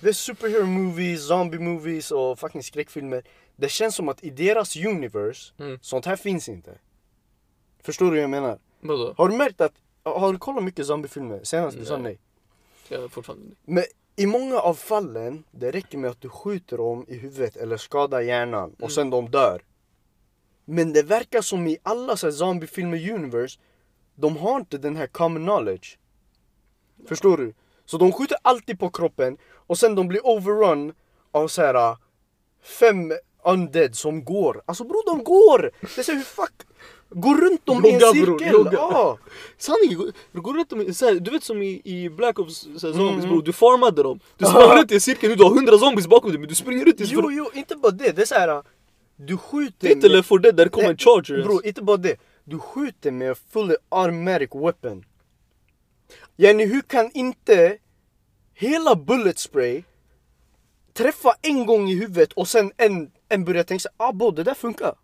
Det är superhero movies, zombie movies och fucking skräckfilmer. Det känns som att i deras universe, Mm. sånt här finns inte. Förstår du hur jag menar? Vadå? Har du märkt att, har du kollat mycket zombiefilmer? Senast du sa Nej. Jag fortfarande Men i många av fallen, det räcker med att du skjuter dem i huvudet eller skadar hjärnan och sen de dör. Men det verkar som i alla så här zombiefilmer universe, de har inte den här common knowledge. Förstår du? Så de skjuter alltid på kroppen och sen de blir overrun av så här äh, fem undead som går. Alltså bror de går! Det är så hur fuck? Går runt dem i en cirkel. jogga. Ja. Sanningen, du går runt om, så här, du vet som i, i Black Ops så här, zombies Mm. bror, du farmade dem. Du sprang runt i en cirkel, nu du har hundra zombies bakom dig men du springer ut i Jo jo, inte bara det. Det är så här. äh, Du skjuter Det är inte Left 4 Dead där det kommer en charger. Bro, inte bara det. Du skjuter med en fully automatic weapon. Yani hur kan inte hela bullet spray träffa en gång i huvudet och sen en, en börjar tänka sig ah bo, det där funkar.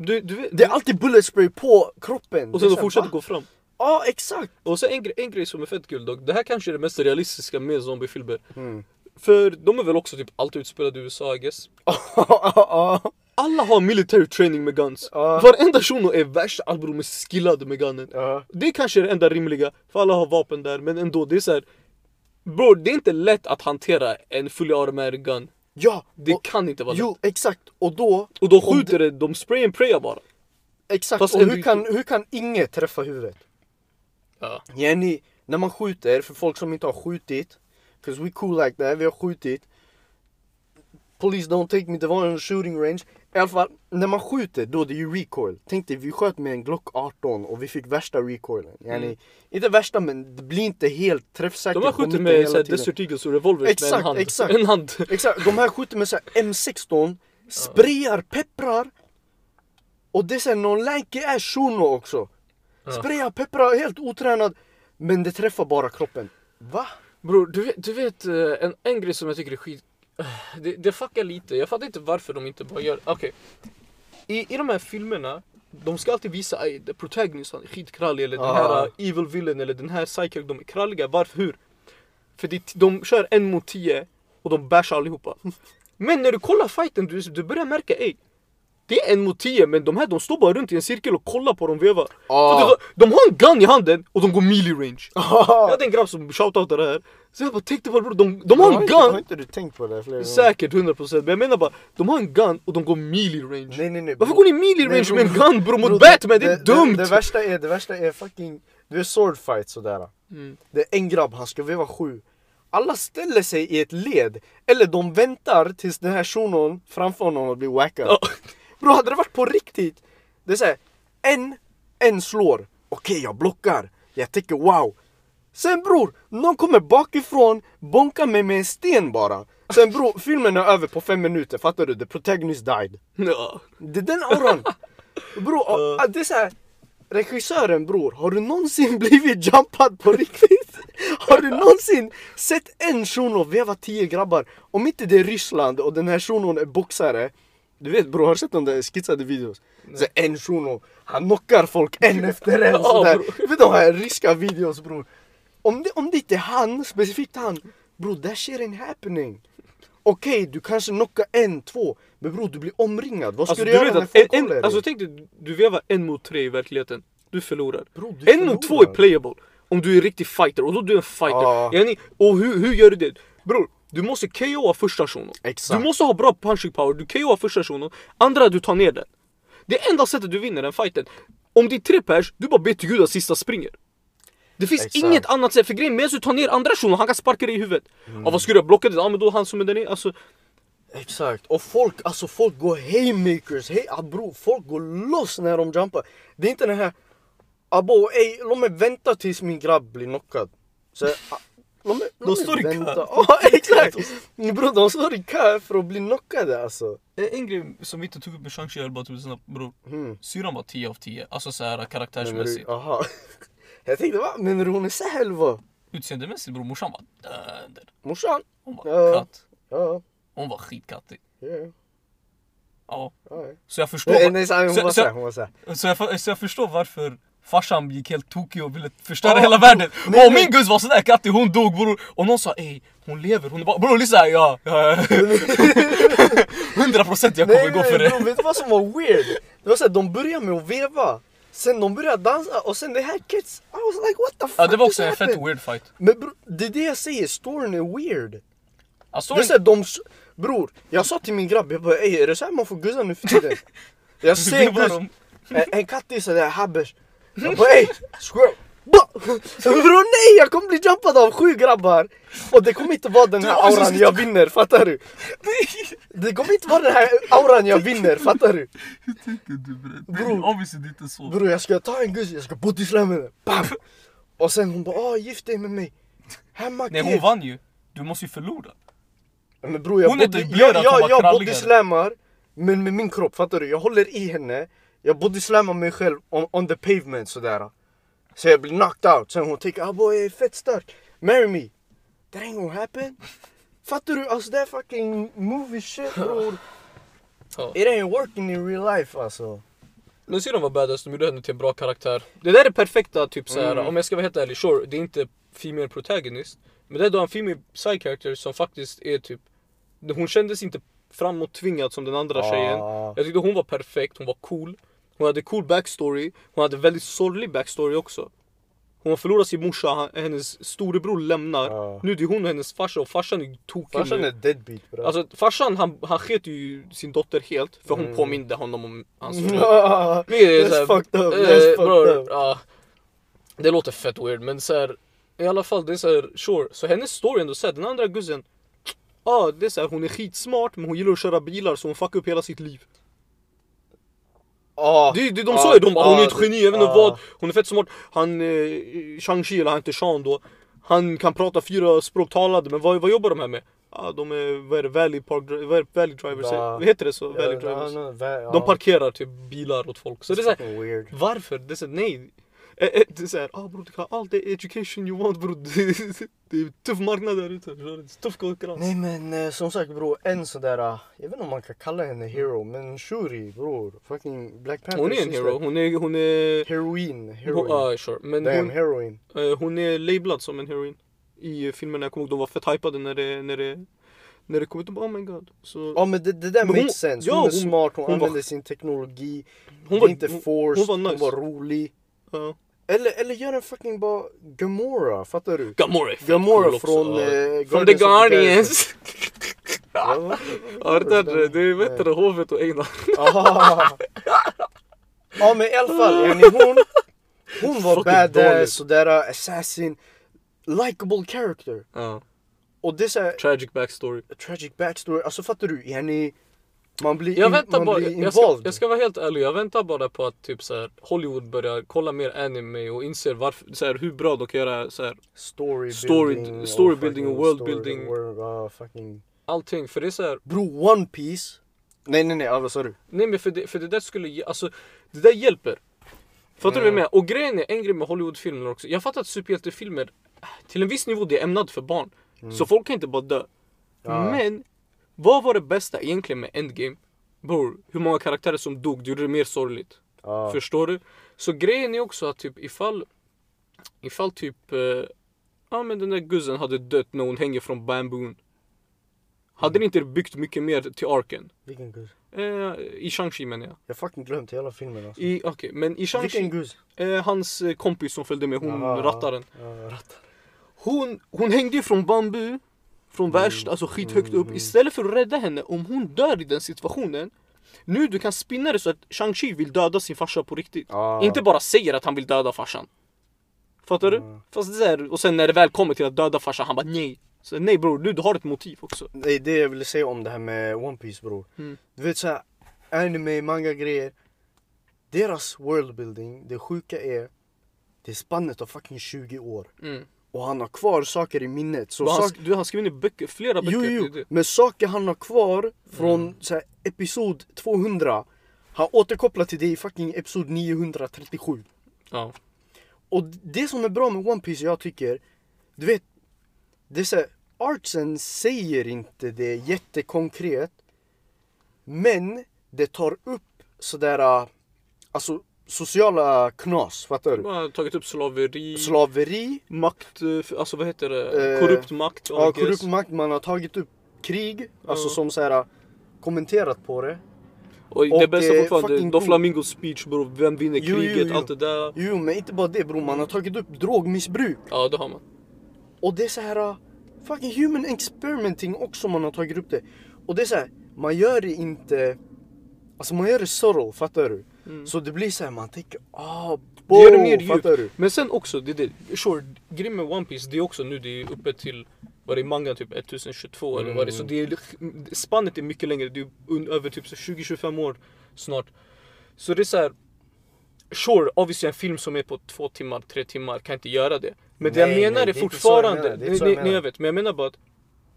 Du, du Det är alltid bullet spray på kroppen. och är sen så de fortsätter gå fram. Ja, exakt. Och så en, gre- en grej som är fett kul dock, det här kanske är det mest realistiska med zombiefilmer. Mm. För de är väl också typ alltid utspelade i USA I guess. Alla har military training med guns. Ja. Varenda shuno är värsta allbror med skillad med gunnen. ja. Det kanske är det enda rimliga, för alla har vapen där, men ändå det är så här. Bror, det är inte lätt att hantera en fully automatic gun. Ja. Det och, kan inte vara lätt. Jo, exakt. Och då... Och om skjuter det, de spray and prayar bara. Exakt. Fast och hur inte- kan, hur kan inget träffa huvudet? Ja. Jenny, när man skjuter, för folk som inte har skjutit, 'cause we cool like that, vi har skjutit. Police don't take me, det var en shooting range. I alla fall, när man skjuter då det är ju recoil. Tänk dig, vi sköt med en Glock 18 och vi fick värsta recoilen. Yani, Mm. Inte värsta men det blir inte helt träffsäkert. De här skjuter med så här. Desert Eagles och revolvers med en Exakt, hand. exakt. En hand. Exakt, de här skjuter med så här M16, sprayar, pepprar. Och det är så här någon lanky ass shuno också. Sprayar, pepprar, helt otränad. Men det träffar bara kroppen. Va? Bror, du vet, du vet eh, en, en grej som jag tycker är skit... Det, det fuckar lite, jag fattar inte varför de inte bara gör... Okej. I, I de här filmerna, de ska alltid visa att the protagonist han är skitkrallig eller den här uh, evil villain eller den här psychic, de är kralliga. Varför? Hur? För det, de kör en mot tio och de bashar allihopa. Men när du kollar fighten, du, du börjar märka ey. Det är en mot tio men de här de står bara runt i en cirkel och kollar på dem veva. Ah. De, de har en gun i handen och de går melee range. Jag Ah. hade en grabb som shoutoutade det här. Så jag bara tänkte bara bror, de, de har en Har gun! inte du tänkt på det flera? Säkert 100% men jag menar bara, de har en gun och de går melee range. Nej nej nej. Varför går ni melee range med en gun bror mot Batman? Det är dumt! Det, det, värsta är, det värsta är fucking, du är swordfight sådär. Mm. Det är en grabb, han ska veva sju. Alla ställer sig i ett led, eller de väntar tills den här shunon framför honom blir wackad. Bro, hade det varit på riktigt, det är såhär, en, en slår, okej jag blockar, jag tänker wow. Sen bror, någon kommer bakifrån, bonkar mig med en sten bara. Sen bror, filmen är över på fem minuter, fattar du? The protagonist died. Ja. Det är den auran. Bror, och- det är såhär. Regissören bror, har du någonsin blivit jumpad på riktigt? Har du någonsin sett en shuno veva tio grabbar? Om inte det är Ryssland och den här shunon är boxare. Du vet bror, har du sett de där skitsade videos? Så en shuno, han knockar folk en efter en sådär. Du vet de här ryska videos bror. Om det, om det inte är han, specifikt han, bror that shit ain't happening. Okej, du kanske knockar en, två, men bror du blir omringad. Vad ska Alltså du du göra när folk en, en, alltså tänk dig, du vevar en mot tre i verkligheten. Du förlorar. Bro, du en mot två är playable. Om du är en riktig fighter och då du är en fighter. Yani, och hur, hur gör du det? Bror, du måste KOa första shunon. Exakt. Du måste ha bra punching power, du KOar första shunon, andra du tar ner den. Det enda sättet du vinner den fighten. Om det är tre pers, du bara ber till gud att sista springer. Det finns Exakt. inget annat sätt, för grejen medan du tar ner andra shunon, han kan sparka dig i huvudet. Mm. Ja, vad ska du göra? Blocka det? Ja men då han som är där nere, alltså Exakt, och folk, alltså folk går haymakers, hey, ah, bro, folk går loss när de jumpar. Det är inte den här, abo, ey, låt mig vänta tills min grabb blir knockad. Så, mig, låt mig står i kö. Ja exakt! Bro, de står i kö för att bli knockade alltså. En grej som vi inte tog upp med Shang-Chi, jag bara typ snabbt bror. Mm. Syrran var 10 av 10, alltså såhär karaktärsmässigt. du, aha. Jag tänkte va, du hon är säl va? Utseendemässigt bror, morsan var döder. Morsan? Hon var Ja. katt. Ja, Hon var skitkattig. ja, Ja. ja. Så jag förstår, Nej, nej, så- hon så- var så- såhär, såhär. så, jag, så jag förstår varför farsan gick helt tokig och ville förstöra Ja, hela världen. Nej, och nej. min guzz var sådär kattig, hon dog bror. Och någon sa ey, hon lever. Hon är bara bror lyssna, ja. ja, ja. 100% jag kommer Nej, gå för det. bro, vet du vad som var weird? Det var såhär, de började med att veva, sen de började dansa och sen det här kids, I was like what the fuck Ja det var också en fett weird fight. Men bro, det är det jag säger, storyn är weird. Alltså, Det är de, bror, jag sa till min grabb, jag bara ey är det såhär man får guzza nu för tiden? Jag ser en guzz, en, en kattis sådär habbers. Jag bara ey, squirrel! Bror nej, jag kommer bli jumpad av sju grabbar! Och det kommer inte vara den här Du, auran jag vinner, fattar du? Det kommer inte vara den här auran jag vinner, fattar du? Bror. Obviously det är inte så. Bror jag ska ta en guzz, jag ska bodyslamma henne, bam! Och sen hon bara åh gift dig med mig Hemma Nej hon vann ju. Du måste ju förlora. Men bror jag, body, dubblerad jag, bodyslammar Men med min kropp, fattar du? Jag håller i henne Jag bodyslammar mig själv on, on the pavement sådär Så jag blir knocked out, sen hon tänker ah boy jag är fett stark Marry me That ain't gonna happen Fattar du? Alltså det är fucking movie shit bror Ja. It ain't working in real life alltså Men syrran var badass, de gjorde henne till en bra karaktär. Det där är perfekta typ såhär, Mm. om jag ska vara helt ärlig, sure, det är inte female protagonist. Men det är då en female side character som faktiskt är typ, hon kändes inte framåttvingad som den andra tjejen. Ah. Jag tyckte hon var perfekt, hon var cool. Hon hade cool backstory, hon hade väldigt sorglig backstory också. Hon har förlorat sin morsa, hennes storebror lämnar. Ja. Nu det är hon och hennes farsa och farsan är tokig Farsan är deadbeat bra. Alltså farsan han, han sket ju sin dotter helt för hon Mm. påminde honom om hans fru. Ah, Men det är fucked up, eh, ja. Det låter fett weird men så här, i alla fall det är så här, sure. Så hennes story ändå såhär, den andra guzzen. Ja ah, det är så här, hon är skitsmart men hon gillar att köra bilar så hon fuckar upp hela sitt liv. Ah, Det, det, de ah, sa ju de bara, hon är ett ah, geni, jag vet inte ah. vad. Hon är fett smart. Han, eh, Shang-Chi eller han heter Sean då. Han kan prata fyra språk talade men vad, vad jobbar de här med? Ja de är, vad är det, Valley, Park, vad Valley Drivers? Va? Vad heter det så? Valley Drivers. De parkerar typ bilar åt folk. Så det är såhär, varför? Det är såhär, nej. Eh, eh, Det är såhär, ah bror du kan ha all the education you want bror. Det, är tuff marknad där ute. du? Är Tuff konkurrens. Nej men eh, som sagt bror, en sådär, ah, jag vet inte om man kan kalla henne hero, men Shuri bror, fucking Black Panther Hon är en hero, hon är, hon är... Heroin, Hon, heroin. ah, sure. Men Damn, hon, heroin. eh, hon är labelad som en heroin. I filmerna, jag kommer ihåg de var fett hypade när det, när det, när det kom ut. De bara, oh my god. Så, Ja men det, det där Men hon- makes sense, ja, hon är hon- smart, hon, hon var- använder sin teknologi. hon var är inte hon- forced, hon var nice. hon var rolig. ja. Eller, eller gör en fucking bara Gamora, fattar du? Gamora är Gamora från, eh, Från The Guardians Ja det är bättre hovet och Einar. Ah. Ja men i alla fall, hon, hon var badass, sådär assassin, likable character. Och det är såhär, Tragic backstory. tragic backstory, alltså fattar du? Yani, man blir, Jag in, väntar man bara, blir jag ska, jag ska vara helt ärlig, jag väntar bara på att typ så här, Hollywood börjar kolla mer anime och inser varför, så här, hur bra de kan göra så här, Story Story- building story och building och fucking world story- building. world, fucking. allting. För det är så här, Bro, One Piece Nej nej nej, vad sa du? nej men för det, för det där skulle, alltså det där hjälper. Fattar du vad jag Mm. menar? Och grejen är, en grej med Hollywoodfilmer också, jag fattar att superhjältefilmer till en viss nivå det är ämnat för barn. Så folk kan inte bara dö. Mm. Ja. Men, vad var det bästa egentligen med Endgame? Bror, hur många karaktärer som dog, det gjorde det mer sorgligt. Ja. Förstår du? Så grejen är också att typ ifall Ifall typ eh, Ja men den där guzzen hade dött när hon hänger från bamboon Hade ni inte byggt mycket mer till arken? Vilken guzz? Eh, I Shang-Chi menar jag Jag har fucking glömt hela filmen alltså. I, Okej, men i Vilken Shang-Chi guzz? eh, Hans eh, kompis som följde med, hon Aha. rattaren Ja, rattar. hon, hon hängde ju från bambu Från värst, alltså skithögt upp mm. Istället för att rädda henne, om hon dör i den situationen Nu du kan spinna det så att Shang-Chi vill döda sin farsa på riktigt Ja. Inte bara säger att han vill döda farsan. Fattar du? Mm. Fast det är, och sen när det väl kommer till att döda farsan, han bara nej. Så nej bror, du, du har ett motiv också. Det är det jag ville säga om det här med One Piece bror. Mm. Du vet såhär, anime, manga grejer. Deras worldbuilding, det sjuka är, det är spannet av fucking 20 år. Mm. Och han har kvar saker i minnet. Så han, sak... du, han skriver ner böcker, flera böcker. Jo, det jo, det. men saker han har kvar från Mm. så här, episod 200 Han återkopplar till det i fucking episod 937 Ja. Och det som är bra med One Piece jag tycker Du vet Det är så här, artsen säger inte det jättekonkret Men det tar upp sådär Alltså sociala knas, fattar du? har tagit upp slaveri, Slaveri, makt, eh, alltså vad heter det? Eh, korrupt makt. Ja, korrupt makt, man har tagit upp krig, alltså Ja. som såhär kommenterat på det Och det och, bästa eh, fortfarande, god. Flamingos speech bror. Vem vinner Jo, jo, kriget? jo. Allt det där. Jo men inte bara det bror, man har tagit upp drogmissbruk Ja det har man. Och det är så här uh, fucking human experimenting också man har tagit upp det Och det är så här, man gör det inte Alltså man gör det subtle, fattar du? Mm. Så det blir så här, man tänker ah, Det gör det mer du? Men sen också, det, det, sure, grejen med One Piece det är också nu, det är uppe till vad det är mangan typ 1022 eller vad det är. Så det är, spannet är mycket längre, det är över typ så 20-25 år snart. Så det är så här. Sure, obviously en film som är på två timmar, tre timmar kan inte göra det. Men det Nej, jag menar nej, är det så jag fortfarande, menar, det är jag nej, nej, jag menar. vet, men jag menar bara att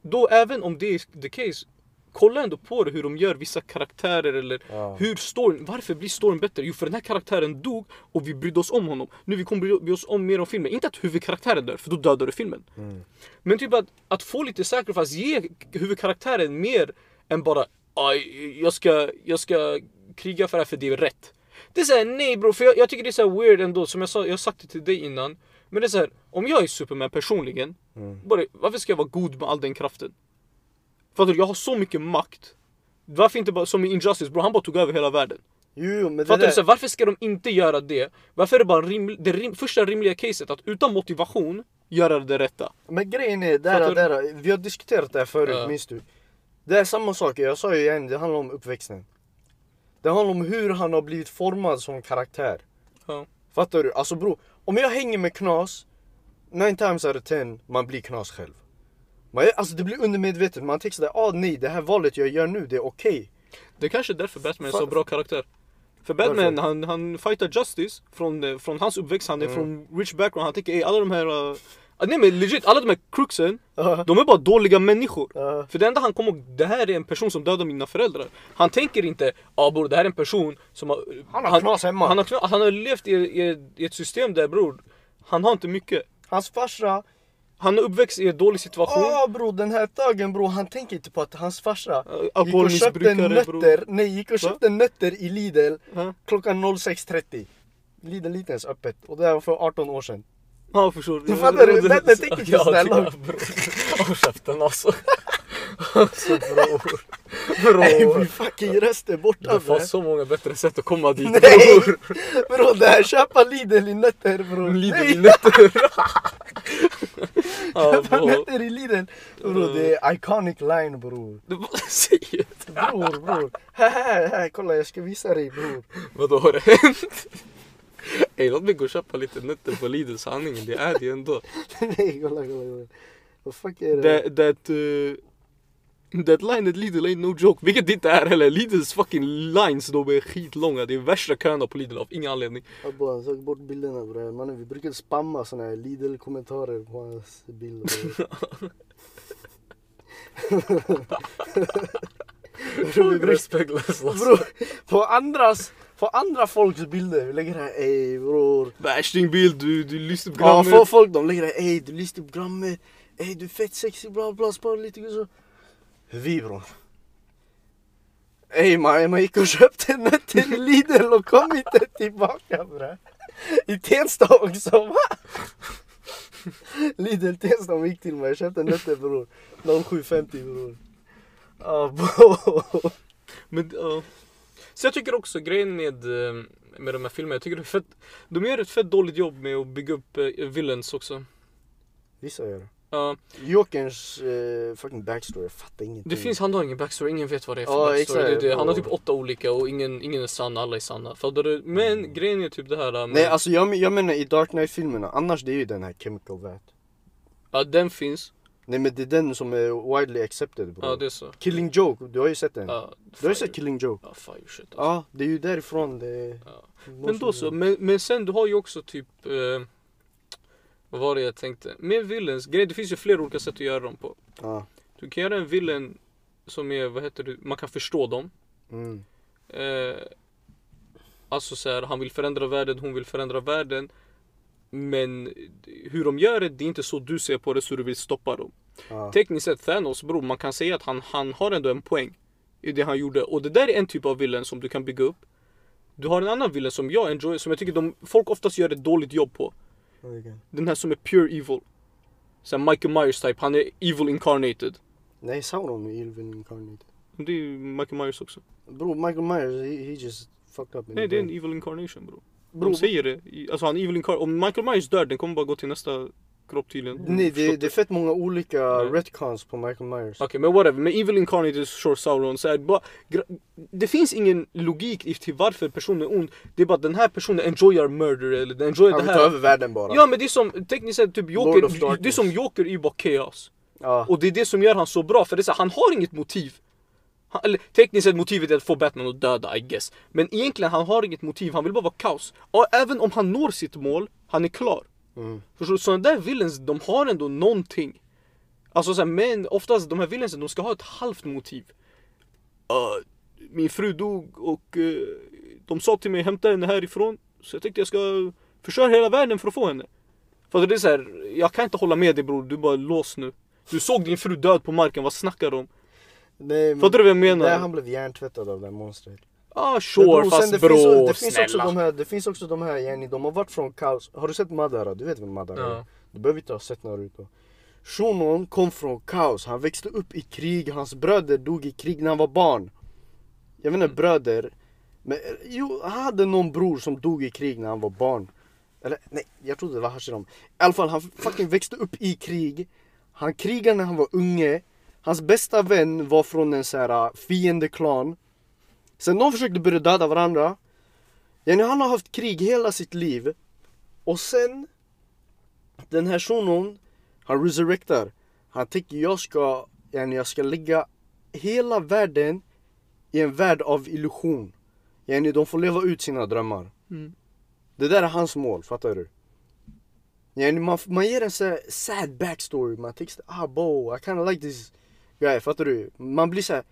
då även om det är the case Kolla ändå på det hur de gör vissa karaktärer eller Ja. hur storyn, varför blir storyn bättre? Jo för den här karaktären dog och vi brydde oss om honom. Nu vi kommer bry oss om mer om filmen. Inte att huvudkaraktären dör, för då dödar du filmen. Mm. Men typ att, att få lite sacrifice, ge huvudkaraktären mer än bara "Aj, jag ska, jag ska kriga för det här för det är rätt. Det är såhär, nej bro, för jag, jag tycker det är så här weird ändå, som jag sa, jag har sagt det till dig innan. Men det är såhär, om jag är Superman personligen, bara, varför ska jag vara god med all den kraften? Fattar du? Jag har så mycket makt. Varför inte bara, som i Injustice bro, han bara tog över hela världen. Jo, men Fattar du? Så varför ska de inte göra det? Varför är det bara rim, det rim, första rimliga caset att utan motivation göra det rätta? Men grejen är, där, där, vi har diskuterat det här förut, Ja. minns du? Det är samma sak, jag sa ju igen, det handlar om uppväxten. Det handlar om hur han har blivit formad som karaktär. Ja. Fattar du? Alltså bro, om jag hänger med knas, 9 times out of 10, man blir knas själv. Man, alltså det blir undermedvetet, man tänker sådär, ah nej det här valet jag gör nu, det är okej. Det är kanske är därför Batman är så bra karaktär. För Batman, Varför? han, han fightar Justice från, eh, från hans uppväxt, han är Mm. från rich background, han tänker alla de här... Uh, nej men legit, alla de här crooksen, Ja. de är bara dåliga människor. Ja. För det enda han kommer ihåg, det här är en person som dödade mina föräldrar. Han tänker inte, ja ah, bror det här är en person som har... Han har knas hemma. Han har, knas, han har levt i, i, i ett system där bror, han har inte mycket. Hans farsa, Han är uppväxt i en dålig situation. åh bro den här dagen bro, han tänker inte på att hans farsa Uh, gick och köpte nötter, nej gick och köpte nötter i Lidl Ja. klockan 06.30. Lidl inte ens öppet och det här var för 18 år sedan. Ja förstår Du fattar du? Batman tänker inte Ja, ja, bror. Håll käften alltså. Alltså bror. Nej Bror. min fucking röst är borta Det fanns så många bättre sätt att komma dit Nej! bror. Bro det här köpa Lidl i nötter bror. Lidl Nej, i nötter. Köpa bror. nötter i Lidl. Bror det är iconic line bror. Du bara säger det. Bror bror. Här, här, här, kolla jag ska visa dig bror. Vadå har det hänt? Ey låt mig gå och köpa lite nötter på Lidl sanningen, det är det ändå. Nej kolla kolla kolla. Vad fuck är det? That, that, uh, that line at Lidl ain't no joke, vilket det inte är heller. Lidls fucking lines de är skitlånga, det är värsta köerna på Lidl av ingen anledning. Abba han tog bort bilderna bre. Mannen vi brukade spamma såna här Lidl kommentarer på hans bild. Bro, vi brukar- Respektlös Bro, på andras, på andra folks bilder, vi lägger här ey bror. Värstingbild, du, du lyssnar på Ja, programmet. för folk de lägger här ey du lyssnar på programmet, ey du är fett sexig bla bla spara lite så. Vi bror. Ey man, man gick och köpte nötter i Lidl och kom inte tillbaka bre. I Tensta också va? Lidl Tensta de gick till mig, jag köpte nötter bror. 0750 bror. Bro. Men, ja. Så jag tycker också grejen med, eh, med de här filmerna, jag tycker det är fett, de gör ett fett dåligt jobb med att bygga upp uh, villains också. Vissa gör det. Ja, Jokerns eh, fucking backstory, jag fattar ingenting. det finns, han har ingen backstory, ingen vet vad det är för Ja, backstory. Det, det. Han har typ åtta olika och ingen, ingen är sann, alla är sanna. Fattar du? Men grejen är typ det här med, Nej alltså jag, jag menar i Dark Knight filmerna, annars det är ju den här Chemical Vat. ja den finns. Nej men det är den som är widely accepted bro. Ja det är så. Killing Joke, du har ju sett den. Ja, Du har ju sett Killing Joke. Ja, fire shit alltså. Ja, det är ju därifrån det Ja. Men då så, men, men sen du har ju också typ eh, Vad var det jag tänkte? Med villains, grejen, det finns ju flera olika sätt att göra dem på. Ja. Du kan göra en villain som är, vad heter det, man kan förstå dem. Mm. Eh, alltså så här, han vill förändra världen, hon vill förändra världen. Men hur de gör det, det är inte så du ser på det så du vill stoppa dem. Ja. Tekniskt sett Thanos bror, man kan säga att han, han har ändå en poäng i det han gjorde. Och det där är en typ av villain som du kan bygga upp. Du har en annan villain som jag enjoy, som jag tycker de, folk oftast gör ett dåligt jobb på. Okej. Den här som är pure evil. Så här Michael Myers type, han är evil incarnated. Nej Sauron är Evil Incarnate. Det är ju Michael Myers också. Bro, Michael Myers, he, he just fucked up Nej det är en evil incarnation bro. Bro, De säger det. Alltså han evil incarnation. Om Michael Myers dör, den kommer bara gå till nästa kropp tydligen. Nej det, det är fett många olika Nej. retcons på Michael Myers. Okej men whatever, med Evil Incarnated Short Sauron så är det bara, Det finns ingen logik till varför personen är ond Det är bara att den här personen enjoyar murder eller den enjoyar Han det vill ta här över världen bara. Ja men det är som, tekniskt sett typ Joker, det är som Joker är ju bara chaos Ja. Och det är det som gör han så bra, för det är så här, han har inget motiv han, eller tekniskt sett motivet är att få Batman att döda I guess Men egentligen han har inget motiv, han vill bara vara kaos Och även om han når sitt mål, han är klar Mm. Förstår du? Sådana där villains, de har ändå någonting. Alltså så här, men oftast de här villainsen, de ska ha ett halvt motiv. Uh, min fru dog och uh, de sa till mig hämta henne härifrån. Så jag tänkte jag ska förstöra hela världen för att få henne. För det är så här, jag kan inte hålla med dig bror, du är bara låst nu. Du såg din fru död på marken, vad snackar du om? Nej, Fattar du vad jag menar? Nej, han blev hjärntvättad av det här monstret. Ah Men sure sen fast det bror finns, det finns också de här, det finns också de här, yani, de har varit från kaos. Har du sett Madara? Du vet vem Madara är? Ja. Du behöver inte ha sett Naruto. Shunon kom från kaos, han växte upp i krig, hans bröder dog i krig när han var barn. Jag menar bröder, men jo, han hade någon bror som dog i krig när han var barn. Eller nej, jag trodde det var Hashiram. I alla fall, han fucking växte upp i krig. Han krigade när han var unge. Hans bästa vän var från en så här äh, fiendeklan. Sen de försökte börja döda varandra. Yani han har haft krig hela sitt liv. Och sen, den här shunon, han resurrectar. Han tänker jag ska, yani jag ska lägga hela världen i en värld av illusion. Yani de får leva ut sina drömmar. Mm. Det där är hans mål, fattar du? Yani man, man ger en så sad backstory, man tänker ah bo, I kinda like this guy, fattar du? Man blir såhär,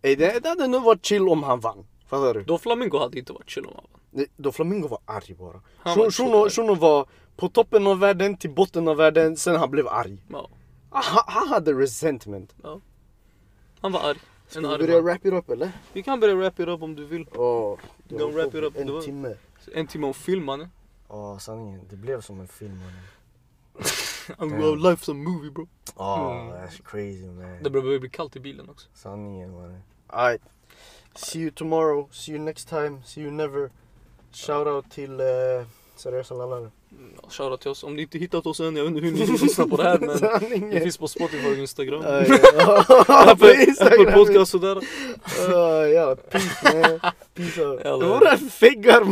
det, det hade nog varit chill om han vann, fattar du? Då Flamingo hade inte varit chill om han vann. Då Flamingo var arg bara. Shuno- Shuno, arg. Shuno var på toppen av världen till botten av världen, sen han blev arg. Ja, Ah, Han, han hade resentment. han var arg. Ska vi börja wrap it up eller? Vi kan börja wrap it up om du vill. Åh, du har wrap it up, En var- timme. En timme om film mannen. Ja sanningen, det blev som en film mannen. Life's a movie bro. Oh, Mm. that's crazy man. Det börjar bli kallt i bilen också. Sanningen mannen. Alright. See you tomorrow, see you next time, see you never. Shoutout till uh, seriösa lallare. Shoutout till oss. Om ni inte hittat oss än, jag vet inte hur ni lyssnar på det här men det finns på Spotify och Instagram. Ja. På Apple, Instagram. Apple Podcast sådär. Uh, ja, peace man. Peace out. Jävlar. Våra feggar.